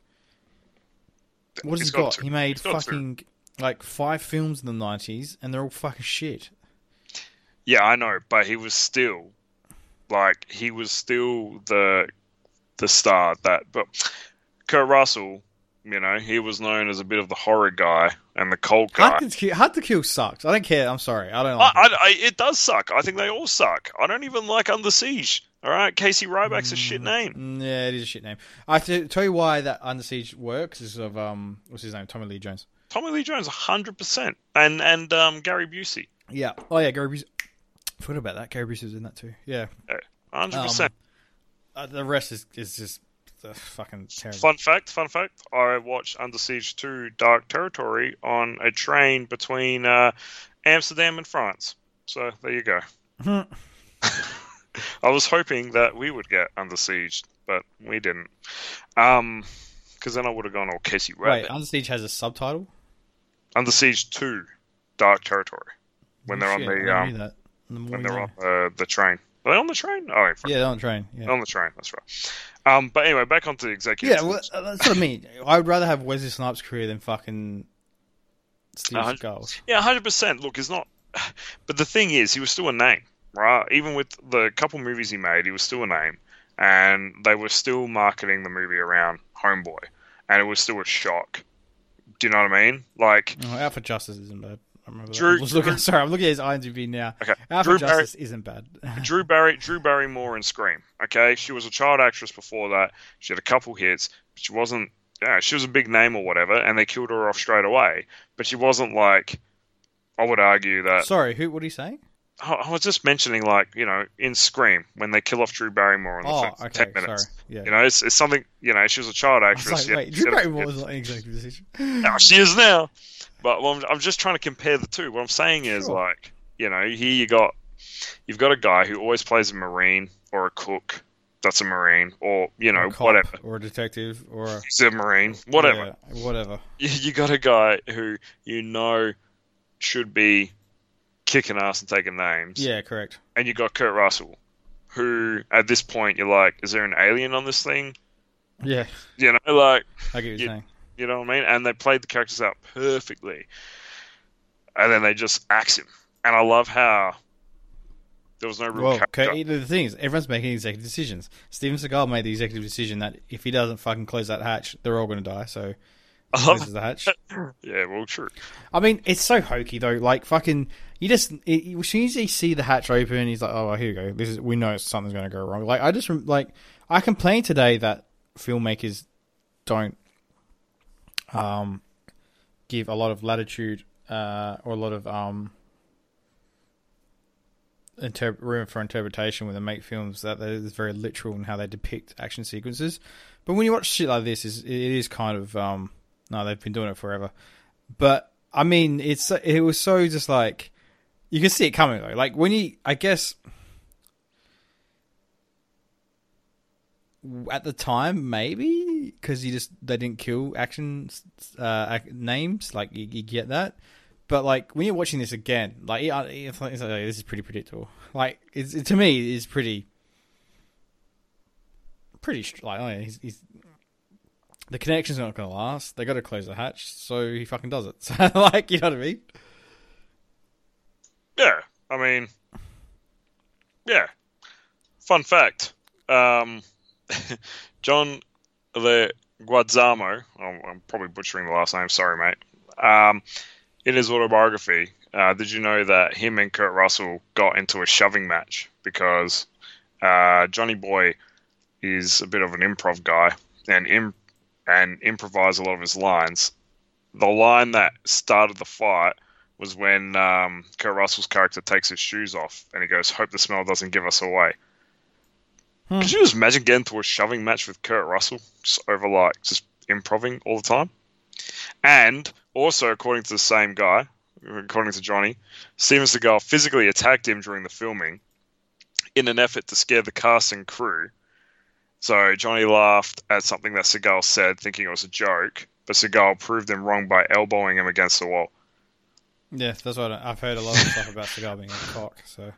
what has he got got? He made got two. fucking like five films in the '90s, and they're all fucking shit. Yeah, I know, but he was still like he was still the the star that. But Kurt Russell, you know, he was known as a bit of the horror guy and the cult guy. Hard to, kill, Hard to Kill sucks. I don't care. I'm sorry. I don't I, like. it. I, I, it does suck. I think they all suck. I don't even like Under Siege. All right, Casey Ryback's a shit name. Mm, Yeah, it is a shit name. I have to tell you why that Under Siege works is of um, what's his name? Tommy Lee Jones. Tommy Lee Jones, hundred percent, and and um, Gary Busey, Yeah. Oh yeah, Gary Busey. Forgot about that. Gary Busey was in that too. Yeah. hundred Um, percent. Uh, the rest is is just uh, fucking terrible. Fun fact, fun fact. I watched Under Siege 2 Dark Territory on a train between uh, Amsterdam and France. So there you go. I was hoping that we would get Under Siege, but we didn't. Um, because then I would have gone all Casey Wait, Under Siege has a subtitle. Under Siege 2 Dark Territory. When they're on Shit, I the um. The when they're know. on the, the train. Are they on the train? Oh. Yeah, they're on the train. Yeah. on the train. That's right. Um, but anyway, back onto the executive. Yeah, well, that's what I mean. I would rather have Wesley Snipes' career than fucking Steve Skulls. Yeah, hundred percent. Look, it's not. But the thing is, he was still a name, right? Even with the couple movies he made, he was still a name, and they were still marketing the movie around Homeboy, and it was still a shock. Do you know what I mean? Like, Oh, Out for Justice isn't bad. I remember that. Drew- I'm just looking, Drew- sorry, I'm looking at his IMDb now. okay, Out Drew for Barry, Justice isn't bad. Drew Barry, Drew Barrymore in Scream. Okay, she was a child actress before that. She had a couple hits, but she wasn't. Yeah, she was a big name or whatever, and they killed her off straight away. But she wasn't like. I would argue that sorry, who? What are you saying? I was just mentioning, like, you know, in Scream, when they kill off Drew Barrymore in the Oh, first okay, 10 minutes. sorry. Yeah. You know, it's, it's something, you know, she was a child actress. like, wait, Drew Barrymore was not an executive decision. No, she is now. But well, I'm, I'm just trying to compare the two. What I'm saying is, Sure. like, you know, here you got, you've got a guy who always plays a Marine or a cook that's a Marine, or, you know, a cop, whatever. or a detective, or a, He's a Marine, whatever. yeah, whatever. You, you got a guy who you know should be kicking ass and taking names. Yeah, correct. and you got Kurt Russell, who at this point you're like, is there an alien on this thing? Yeah, You know, like I get what you're saying. you know what I mean? And they played the characters out perfectly, and then they just axe him. And I love how there was no real Well, character. okay, the thing is, everyone's making executive decisions. Steven Seagal made the executive decision that if he doesn't fucking close that hatch, they're all going to die. So I he love, closes the hatch. yeah, well, true. I mean, it's so hokey though. Like fucking, you just it, as soon as you see the hatch open, he's like, "Oh, well, here you go. This is we know something's going to go wrong." Like I just like I complained today that filmmakers don't um give a lot of latitude uh, or a lot of um room for interpretation when they make films that is very literal in how they depict action sequences. But when you watch shit like this, is it is kind of um no, they've been doing it forever. But I mean, it's it was so just like you can see it coming though. Like when you, I guess at the time maybe because you just they didn't kill action uh, names like you, you get that. But like when you're watching this again, like it, it's like, it's like, this is pretty predictable. Like it's it, to me, it's pretty, pretty like oh he's, he's the connection's not going to last. They got to close the hatch, so he fucking does it. So like you know what I mean? Yeah, I mean, yeah. Fun fact: um, John Le Guadzamo, I'm, I'm probably butchering the last name. Sorry, mate. Um, in his autobiography, uh, did you know that him and Kurt Russell got into a shoving match because uh, Johnny Boy is a bit of an improv guy and Im- and improvise a lot of his lines. The line that started the fight was when um, Kurt Russell's character takes his shoes off and he goes, "Hope the smell doesn't give us away." Hmm. Could you just imagine getting into a shoving match with Kurt Russell, just over like just improving all the time? And also, according to the same guy, according to Johnny, Steven Seagal physically attacked him during the filming in an effort to scare the cast and crew. So Johnny laughed at something that Seagal said, thinking it was a joke, but Seagal proved him wrong by elbowing him against the wall. Yeah, that's what I, I've heard a lot of stuff about Seagal being a cock. So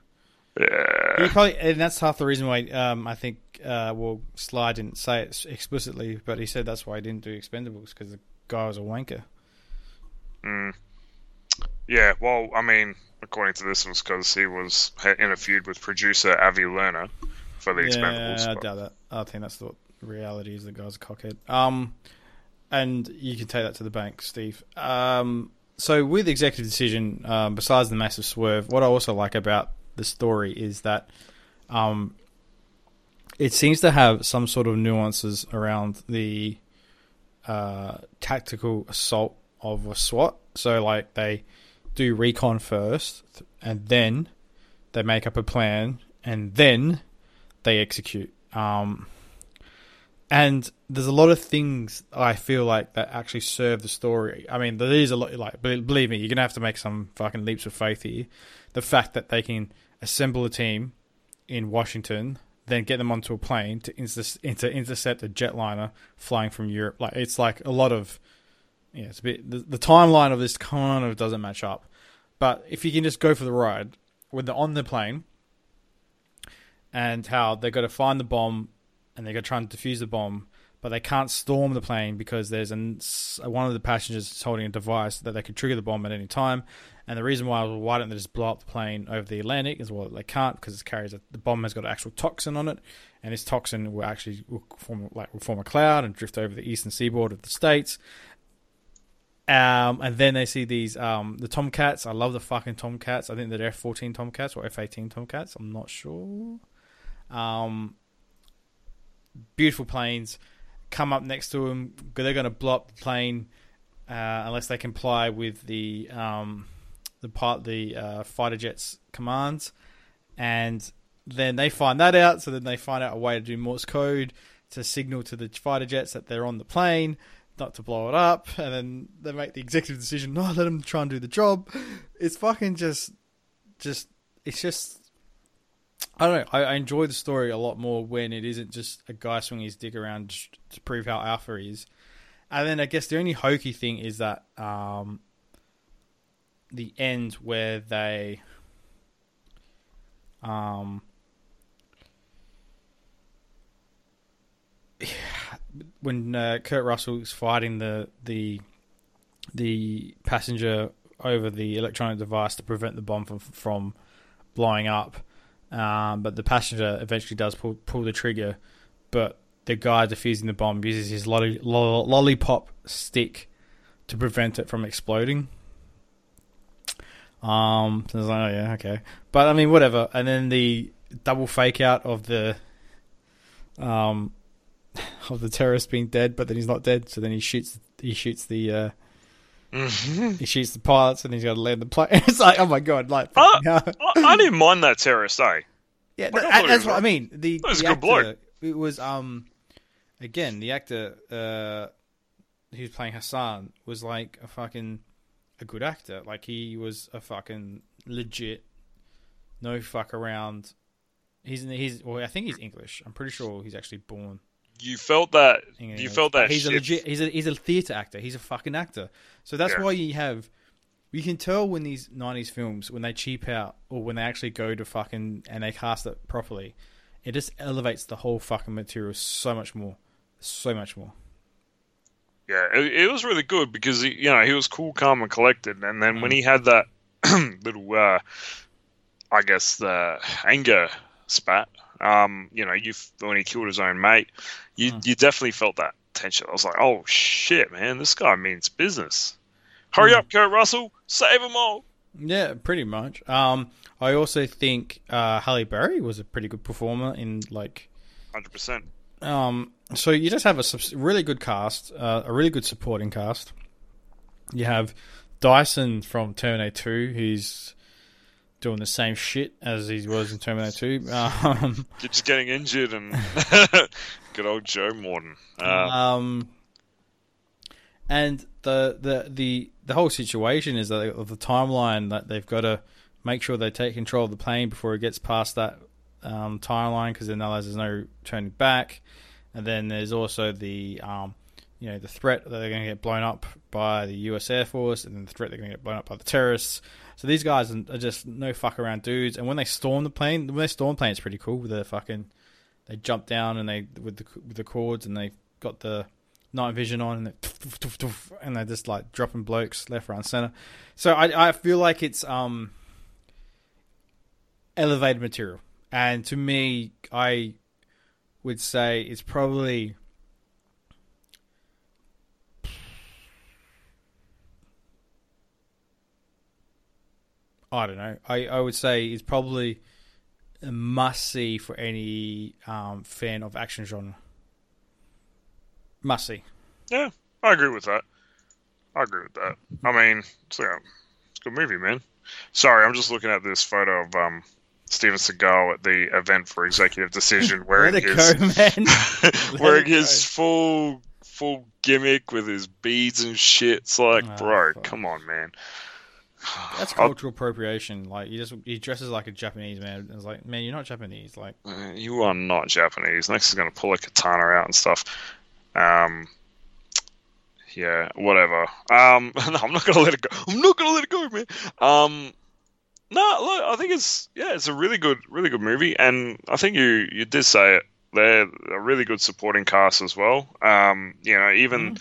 Yeah. probably, and that's half the reason why um, I think uh, well Sly didn't say it explicitly, but he said that's why he didn't do Expendables because the guy was a wanker. Mm. Yeah, well, I mean, according to this, it was because he was in a feud with producer Avi Lerner for the Expendables. Yeah, I but- doubt that. I think that's the reality is the guy's a cockhead. Um, and you can take that to the bank, Steve. Um, so with executive decision, um, besides the massive swerve, what I also like about the story is that, um, it seems to have some sort of nuances around the uh, tactical assault of a SWAT. So like they do recon first, and then they make up a plan, and then they execute. Um, and there's a lot of things I feel like that actually serve the story. I mean, there is a lot. Like, believe me, you're gonna have to make some fucking leaps of faith here. The fact that they can assemble a team in Washington, then get them onto a plane to, inter- to intercept a jetliner flying from Europe, like it's like a lot of. Yeah, it's a bit. The, the timeline of this kind of doesn't match up. But if you can just go for the ride when they're on the plane, and how they got to find the bomb and they to try and defuse the bomb, but they can't storm the plane because there's an, one of the passengers is holding a device that they could trigger the bomb at any time. And the reason why why don't they just blow up the plane over the Atlantic is well they can't because it carries a, the bomb has got an actual toxin on it, and this toxin will actually will form like will form a cloud and drift over the eastern seaboard of the states. Um, and then they see these um, the Tomcats. I love the fucking Tomcats. I think they're F fourteen Tomcats or F eighteen Tomcats. I'm not sure. Um, beautiful planes come up next to them. They're going to blow up the plane uh, unless they comply with the um, the part the uh, fighter jets commands, and then they find that out. So then they find out a way to do Morse code to signal to the fighter jets that they're on the plane, not to blow it up, and then they make the executive decision. No, let them try and do the job. It's fucking just, just it's just I don't know. I, I enjoy the story a lot more when it isn't just a guy swinging his dick around to prove how alpha he is. And then I guess the only hokey thing is that um, the end where they um, when uh, Kurt Russell is fighting the the the passenger over the electronic device to prevent the bomb from from blowing up. Um, but the passenger eventually does pull pull the trigger, but the guy defusing the bomb uses his lolly, lo- lollipop stick to prevent it from exploding. Um, so I was like, oh yeah, okay, but I mean, whatever. And then the double fake out of the um of the terrorist being dead, but then he's not dead. So then he shoots he shoots the uh, Mhm. he shoots the pilots, and he's got to land the plane. it's like, oh my god, like Uh. I, I didn't mind that terrorist, eh? Yeah, Like, I that's what I mean. The, He was a the good actor, bloke. it was um, again the actor uh, who's playing Hassan was like a fucking a good actor. Like he was a fucking legit, no fuck around. He's he's well, I think he's English. I'm pretty sure he's actually born. You felt that. English. You felt that. he's shit. a legit. He's a he's a theater actor. He's a fucking actor. So that's Yeah. why you have. You can tell when these '90s films, when they cheap out or when they actually go to fucking and they cast it properly, it just elevates the whole fucking material so much more, so much more. Yeah, it, it was really good because he, you know he was cool, calm, and collected. And then Mm. when he had that little, uh, I guess the anger spat Um, you know, you when he killed his own mate, you Mm. you definitely felt that tension. I was like, oh shit, man, this guy means business. Hurry Mm. up, Kurt Russell, save them all. Yeah, pretty much. Um, I also think uh, Halle Berry was a pretty good performer in like. Hundred percent. Um, so you just have a subs- really good cast, uh, a really good supporting cast. You have Dyson from Terminator Two, who's doing the same shit as he was in Terminator Two. Um, Just getting injured and good old Joe Morton. Uh, Um, and the, the the the whole situation is that of the timeline that they've got to make sure they take control of the plane before it gets past that um, timeline because then there's no turning back. And then there's also the um, you know the threat that they're going to get blown up by the U.S. Air Force, and then the threat they're going to get blown up by the terrorists. So these guys are just no fuck around dudes. And when they storm the plane, when they storm the plane, it's pretty cool. With the fucking they jump down and they with the with the cords and they got the night vision on and they, and they're just like dropping blokes left, right, and center. So I I feel like it's um elevated material, and to me, I would say it's probably. I don't know. I, I would say it's probably a must see for any um, fan of action genre. Must see. yeah, I agree with that. I agree with that. I mean, it's, yeah, it's a good movie, man. Sorry, I'm just looking at this photo of um, Steven Seagal at the event for Executive Decision, wearing his go, man. wearing his full full gimmick with his beads and shit. It's like, Oh, bro, fuck. come on, man. That's cultural appropriation. Like he just he dresses like a Japanese man. It's like, man, you're not Japanese. Like, Uh, you are not Japanese. Next is going to pull a katana out and stuff. Um, yeah, whatever. Um, no, I'm not going to let it go. I'm not going to let it go, man. Um, no, look, I think it's yeah, it's a really good, really good movie, and I think you you did say it. They're a really good supporting cast as well. Um, you know, even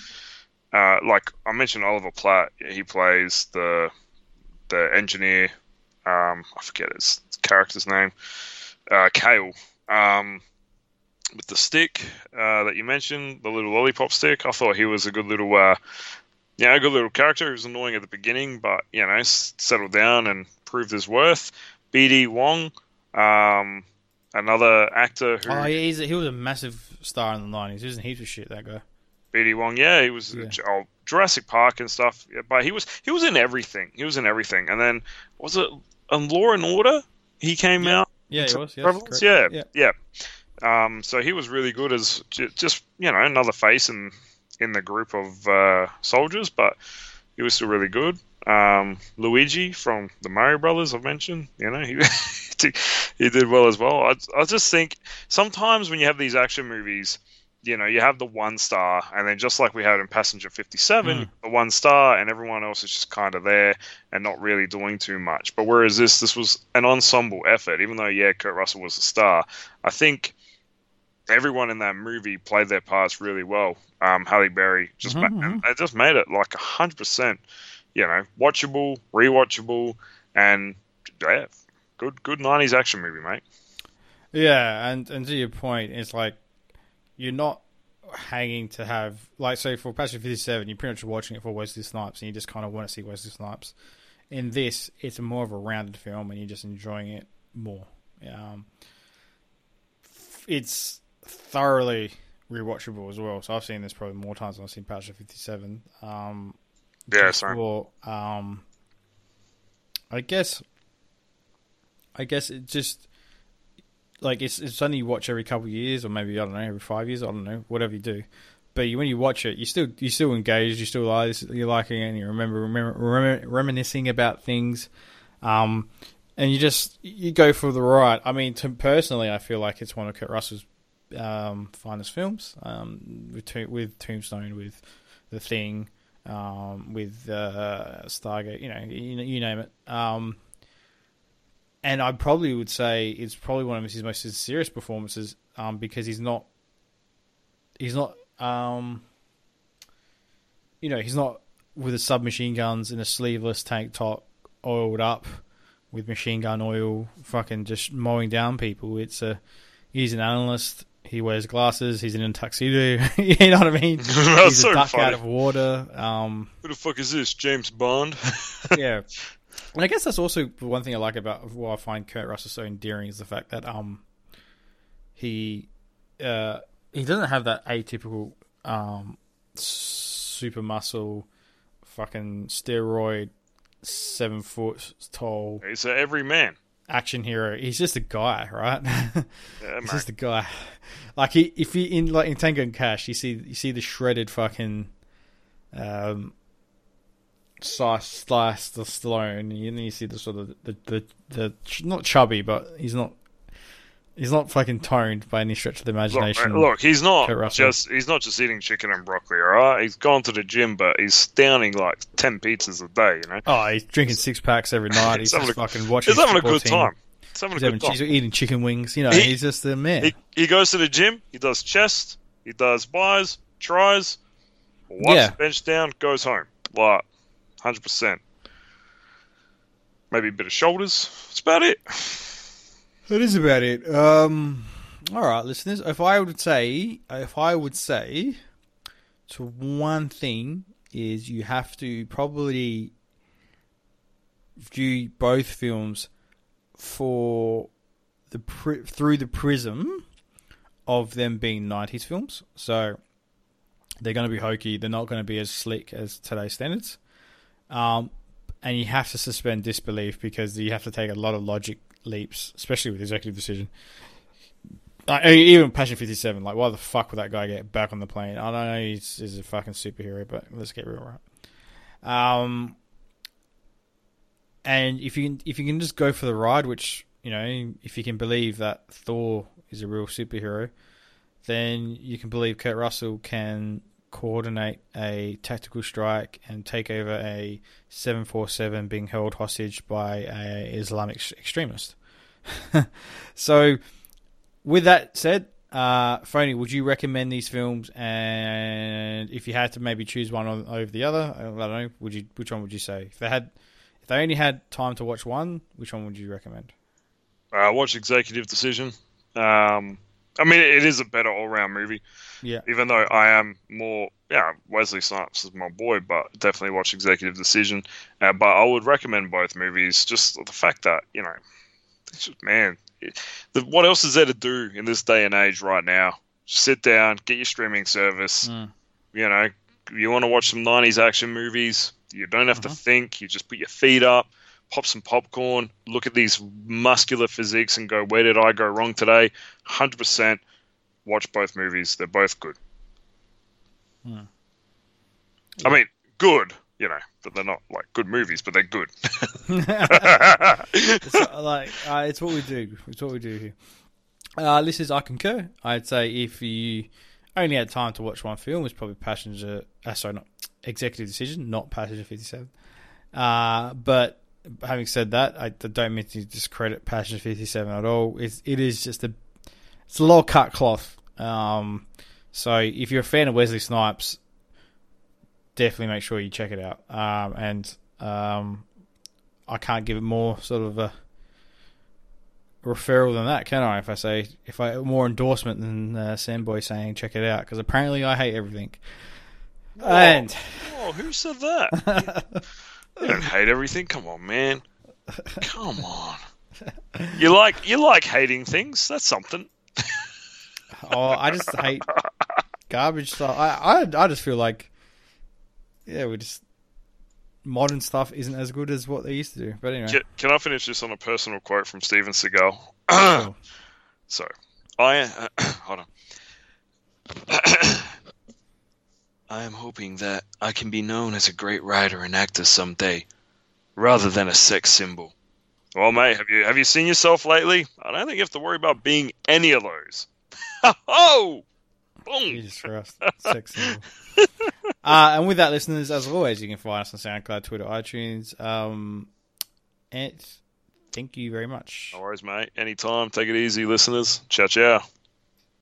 uh, like I mentioned, Oliver Platt. He plays the the engineer. Um, I forget his character's name. Uh, Kale. Um, with the stick uh, that you mentioned, the little lollipop stick. I thought he was a good little, uh, yeah, a good little character. He was annoying at the beginning, but you know, settled down and proved his worth. B.D. Wong, um, another actor who. oh, yeah, he's a, he was a massive star in the '90s. He was in heaps of shit. That guy. B.D. Wong, yeah, he was Yeah. oh, Jurassic Park and stuff. But he was he was in everything. He was in everything. And then was it on Law and Order? He came out. Yeah, he was. Yes, correct. yeah, yeah. Um, so he was really good as just you know another face in in the group of uh, soldiers, but he was still really good. Um, Luigi from the Mario Brothers, I've mentioned. You know, he he did well as well. I I just think sometimes when you have these action movies, you know, you have the one star, and then just like we had in Passenger 57, Mm. the one star, and everyone else is just kind of there and not really doing too much. But whereas this, this was an ensemble effort, even though, yeah, Kurt Russell was a star, I think everyone in that movie played their parts really well. Um, Halle Berry just Mhm, ma- they just made it like 100%, you know, watchable, rewatchable, and yeah, good, good 90s action movie, mate. Yeah, and and to your point, it's like you're not hanging to have like so for Passenger Fifty Seven, you're pretty much watching it for Wesley Snipes, and you just kind of want to see Wesley Snipes. In this, it's more of a rounded film, and you're just enjoying it more. Um, it's thoroughly rewatchable as well. So I've seen this probably more times than I've seen Passenger Fifty Seven. Um, Yeah, same. for, um, I guess, I guess it just like it's it's something you watch every couple of years, or maybe I don't know every five years. I don't know, whatever you do. But you, when you watch it, you still you still engaged. You still like you're liking it, and you remember, remember rem- reminiscing about things. Um, and you just you go for the ride. I mean, to, personally, I feel like it's one of Kurt Russell's um, finest films. Um, with with Tombstone, with The Thing, um, with uh, Stargate. You know, you, you name it. Um, and I probably would say it's probably one of his most serious performances um, because he's not he's not um, you know he's not with the submachine guns in a sleeveless tank top oiled up with machine gun oil fucking just mowing down people it's a He's an analyst. He wears glasses. He's in a tuxedo. you know what I mean? He's so a duck funny. out of water. Um, Who the fuck is this? James Bond? yeah. And I guess that's also one thing I like about why I find Kurt Russell so endearing is the fact that um he uh he doesn't have that atypical um super muscle fucking steroid seven foot tall He's a every man. action hero. He's just a guy, right? Yeah, He's just a guy. Like he, if he in like in Tango and Cash, you see you see the shredded fucking um slice slice the Stallone, and then you see the sort of the the, the not chubby, but he's not he's not fucking toned by any stretch of the imagination. mate, look, he's not just he's not just eating chicken and broccoli, all right? He's gone to the gym, but he's downing like ten pizzas a day, you know. Oh, he's drinking six packs every night. He's, having a- fucking watching. He's having a good team. time. He's having He's, a having, good time. he's eating chicken wings. You know, He- he's just a man. He, he goes to the gym. He does chest. He does buys, tries, wipes Yeah. bench down, goes home. Like, hundred percent. Maybe a bit of shoulders. That's about it. That is about it. Um, all right, listeners. If I would say, if I would say, to one thing is you have to probably view both films for the through the prism of them being '90s films. So they're going to be hokey. They're not going to be as slick as today's standards. Um, and you have to suspend disbelief because you have to take a lot of logic leaps, especially with executive decision. Like, even Passenger Fifty Seven, like why the fuck would that guy get back on the plane? I don't know he's, he's a fucking superhero, but let's get real right. Um, and if you can, if you can just go for the ride, which you know, if you can believe that Thor is a real superhero, then you can believe Kurt Russell can coordinate a tactical strike and take over a 747 being held hostage by a Islamic extremist. so, with that said, uh, Phony, would you recommend these films? And if you had to maybe choose one over the other, I don't know, would you? Which one would you say? If they had, if they only had time to watch one, which one would you recommend? Uh, watch Executive Decision. Um, I mean, it is a better all-round movie. Yeah. Even though I am more, yeah, Wesley Snipes is my boy, but definitely watch Executive Decision. Uh, but I would recommend both movies. Just the fact that you know, just man, it, the, what else is there to do in this day and age right now? Just sit down, get your streaming service. Mm. You know, you want to watch some '90s action movies. You don't have to think. You just put your feet up, pop some popcorn, look at these muscular physiques, and go, "Where did I go wrong today?" Hundred percent. Watch both movies. They're both good. Hmm. I mean, good. You know, but they're not like good movies, but they're good. it's uh, like uh, it's what we do. It's what we do here. Uh, this is I concur. I'd say if you only had time to watch one film, it's probably Passenger. Uh, sorry, not Executive Decision, not Passenger Fifty Seven. Uh, but having said that, I don't mean to discredit Passenger Fifty Seven at all. It's it is just a it's a low cut cloth. Um, so if you're a fan of Wesley Snipes, definitely make sure you check it out. Um, and um, I can't give it more sort of a referral than that, can I? If I say if I more endorsement than uh, Samboy saying check it out because apparently I hate everything. And oh, who said that? I don't hate everything. Come on, man. Come on. You like you like hating things. That's something. oh, I just hate garbage stuff. I, I I just feel like yeah, we just modern stuff isn't as good as what they used to do. But anyway, Can, can I finish this on a personal quote from Steven Seagal? Sure. so, I uh, hold on. I am hoping that I can be known as a great writer and actor someday, rather than a sex symbol. Well, mate, have you have you seen yourself lately? I don't think you have to worry about being any of those. oh, boom. Jesus Christ, sex symbol. uh, and with that, listeners, as always, you can find us on SoundCloud, Twitter, iTunes. Um, and thank you very much. No worries, mate. Anytime. Take it easy, listeners. Ciao, ciao.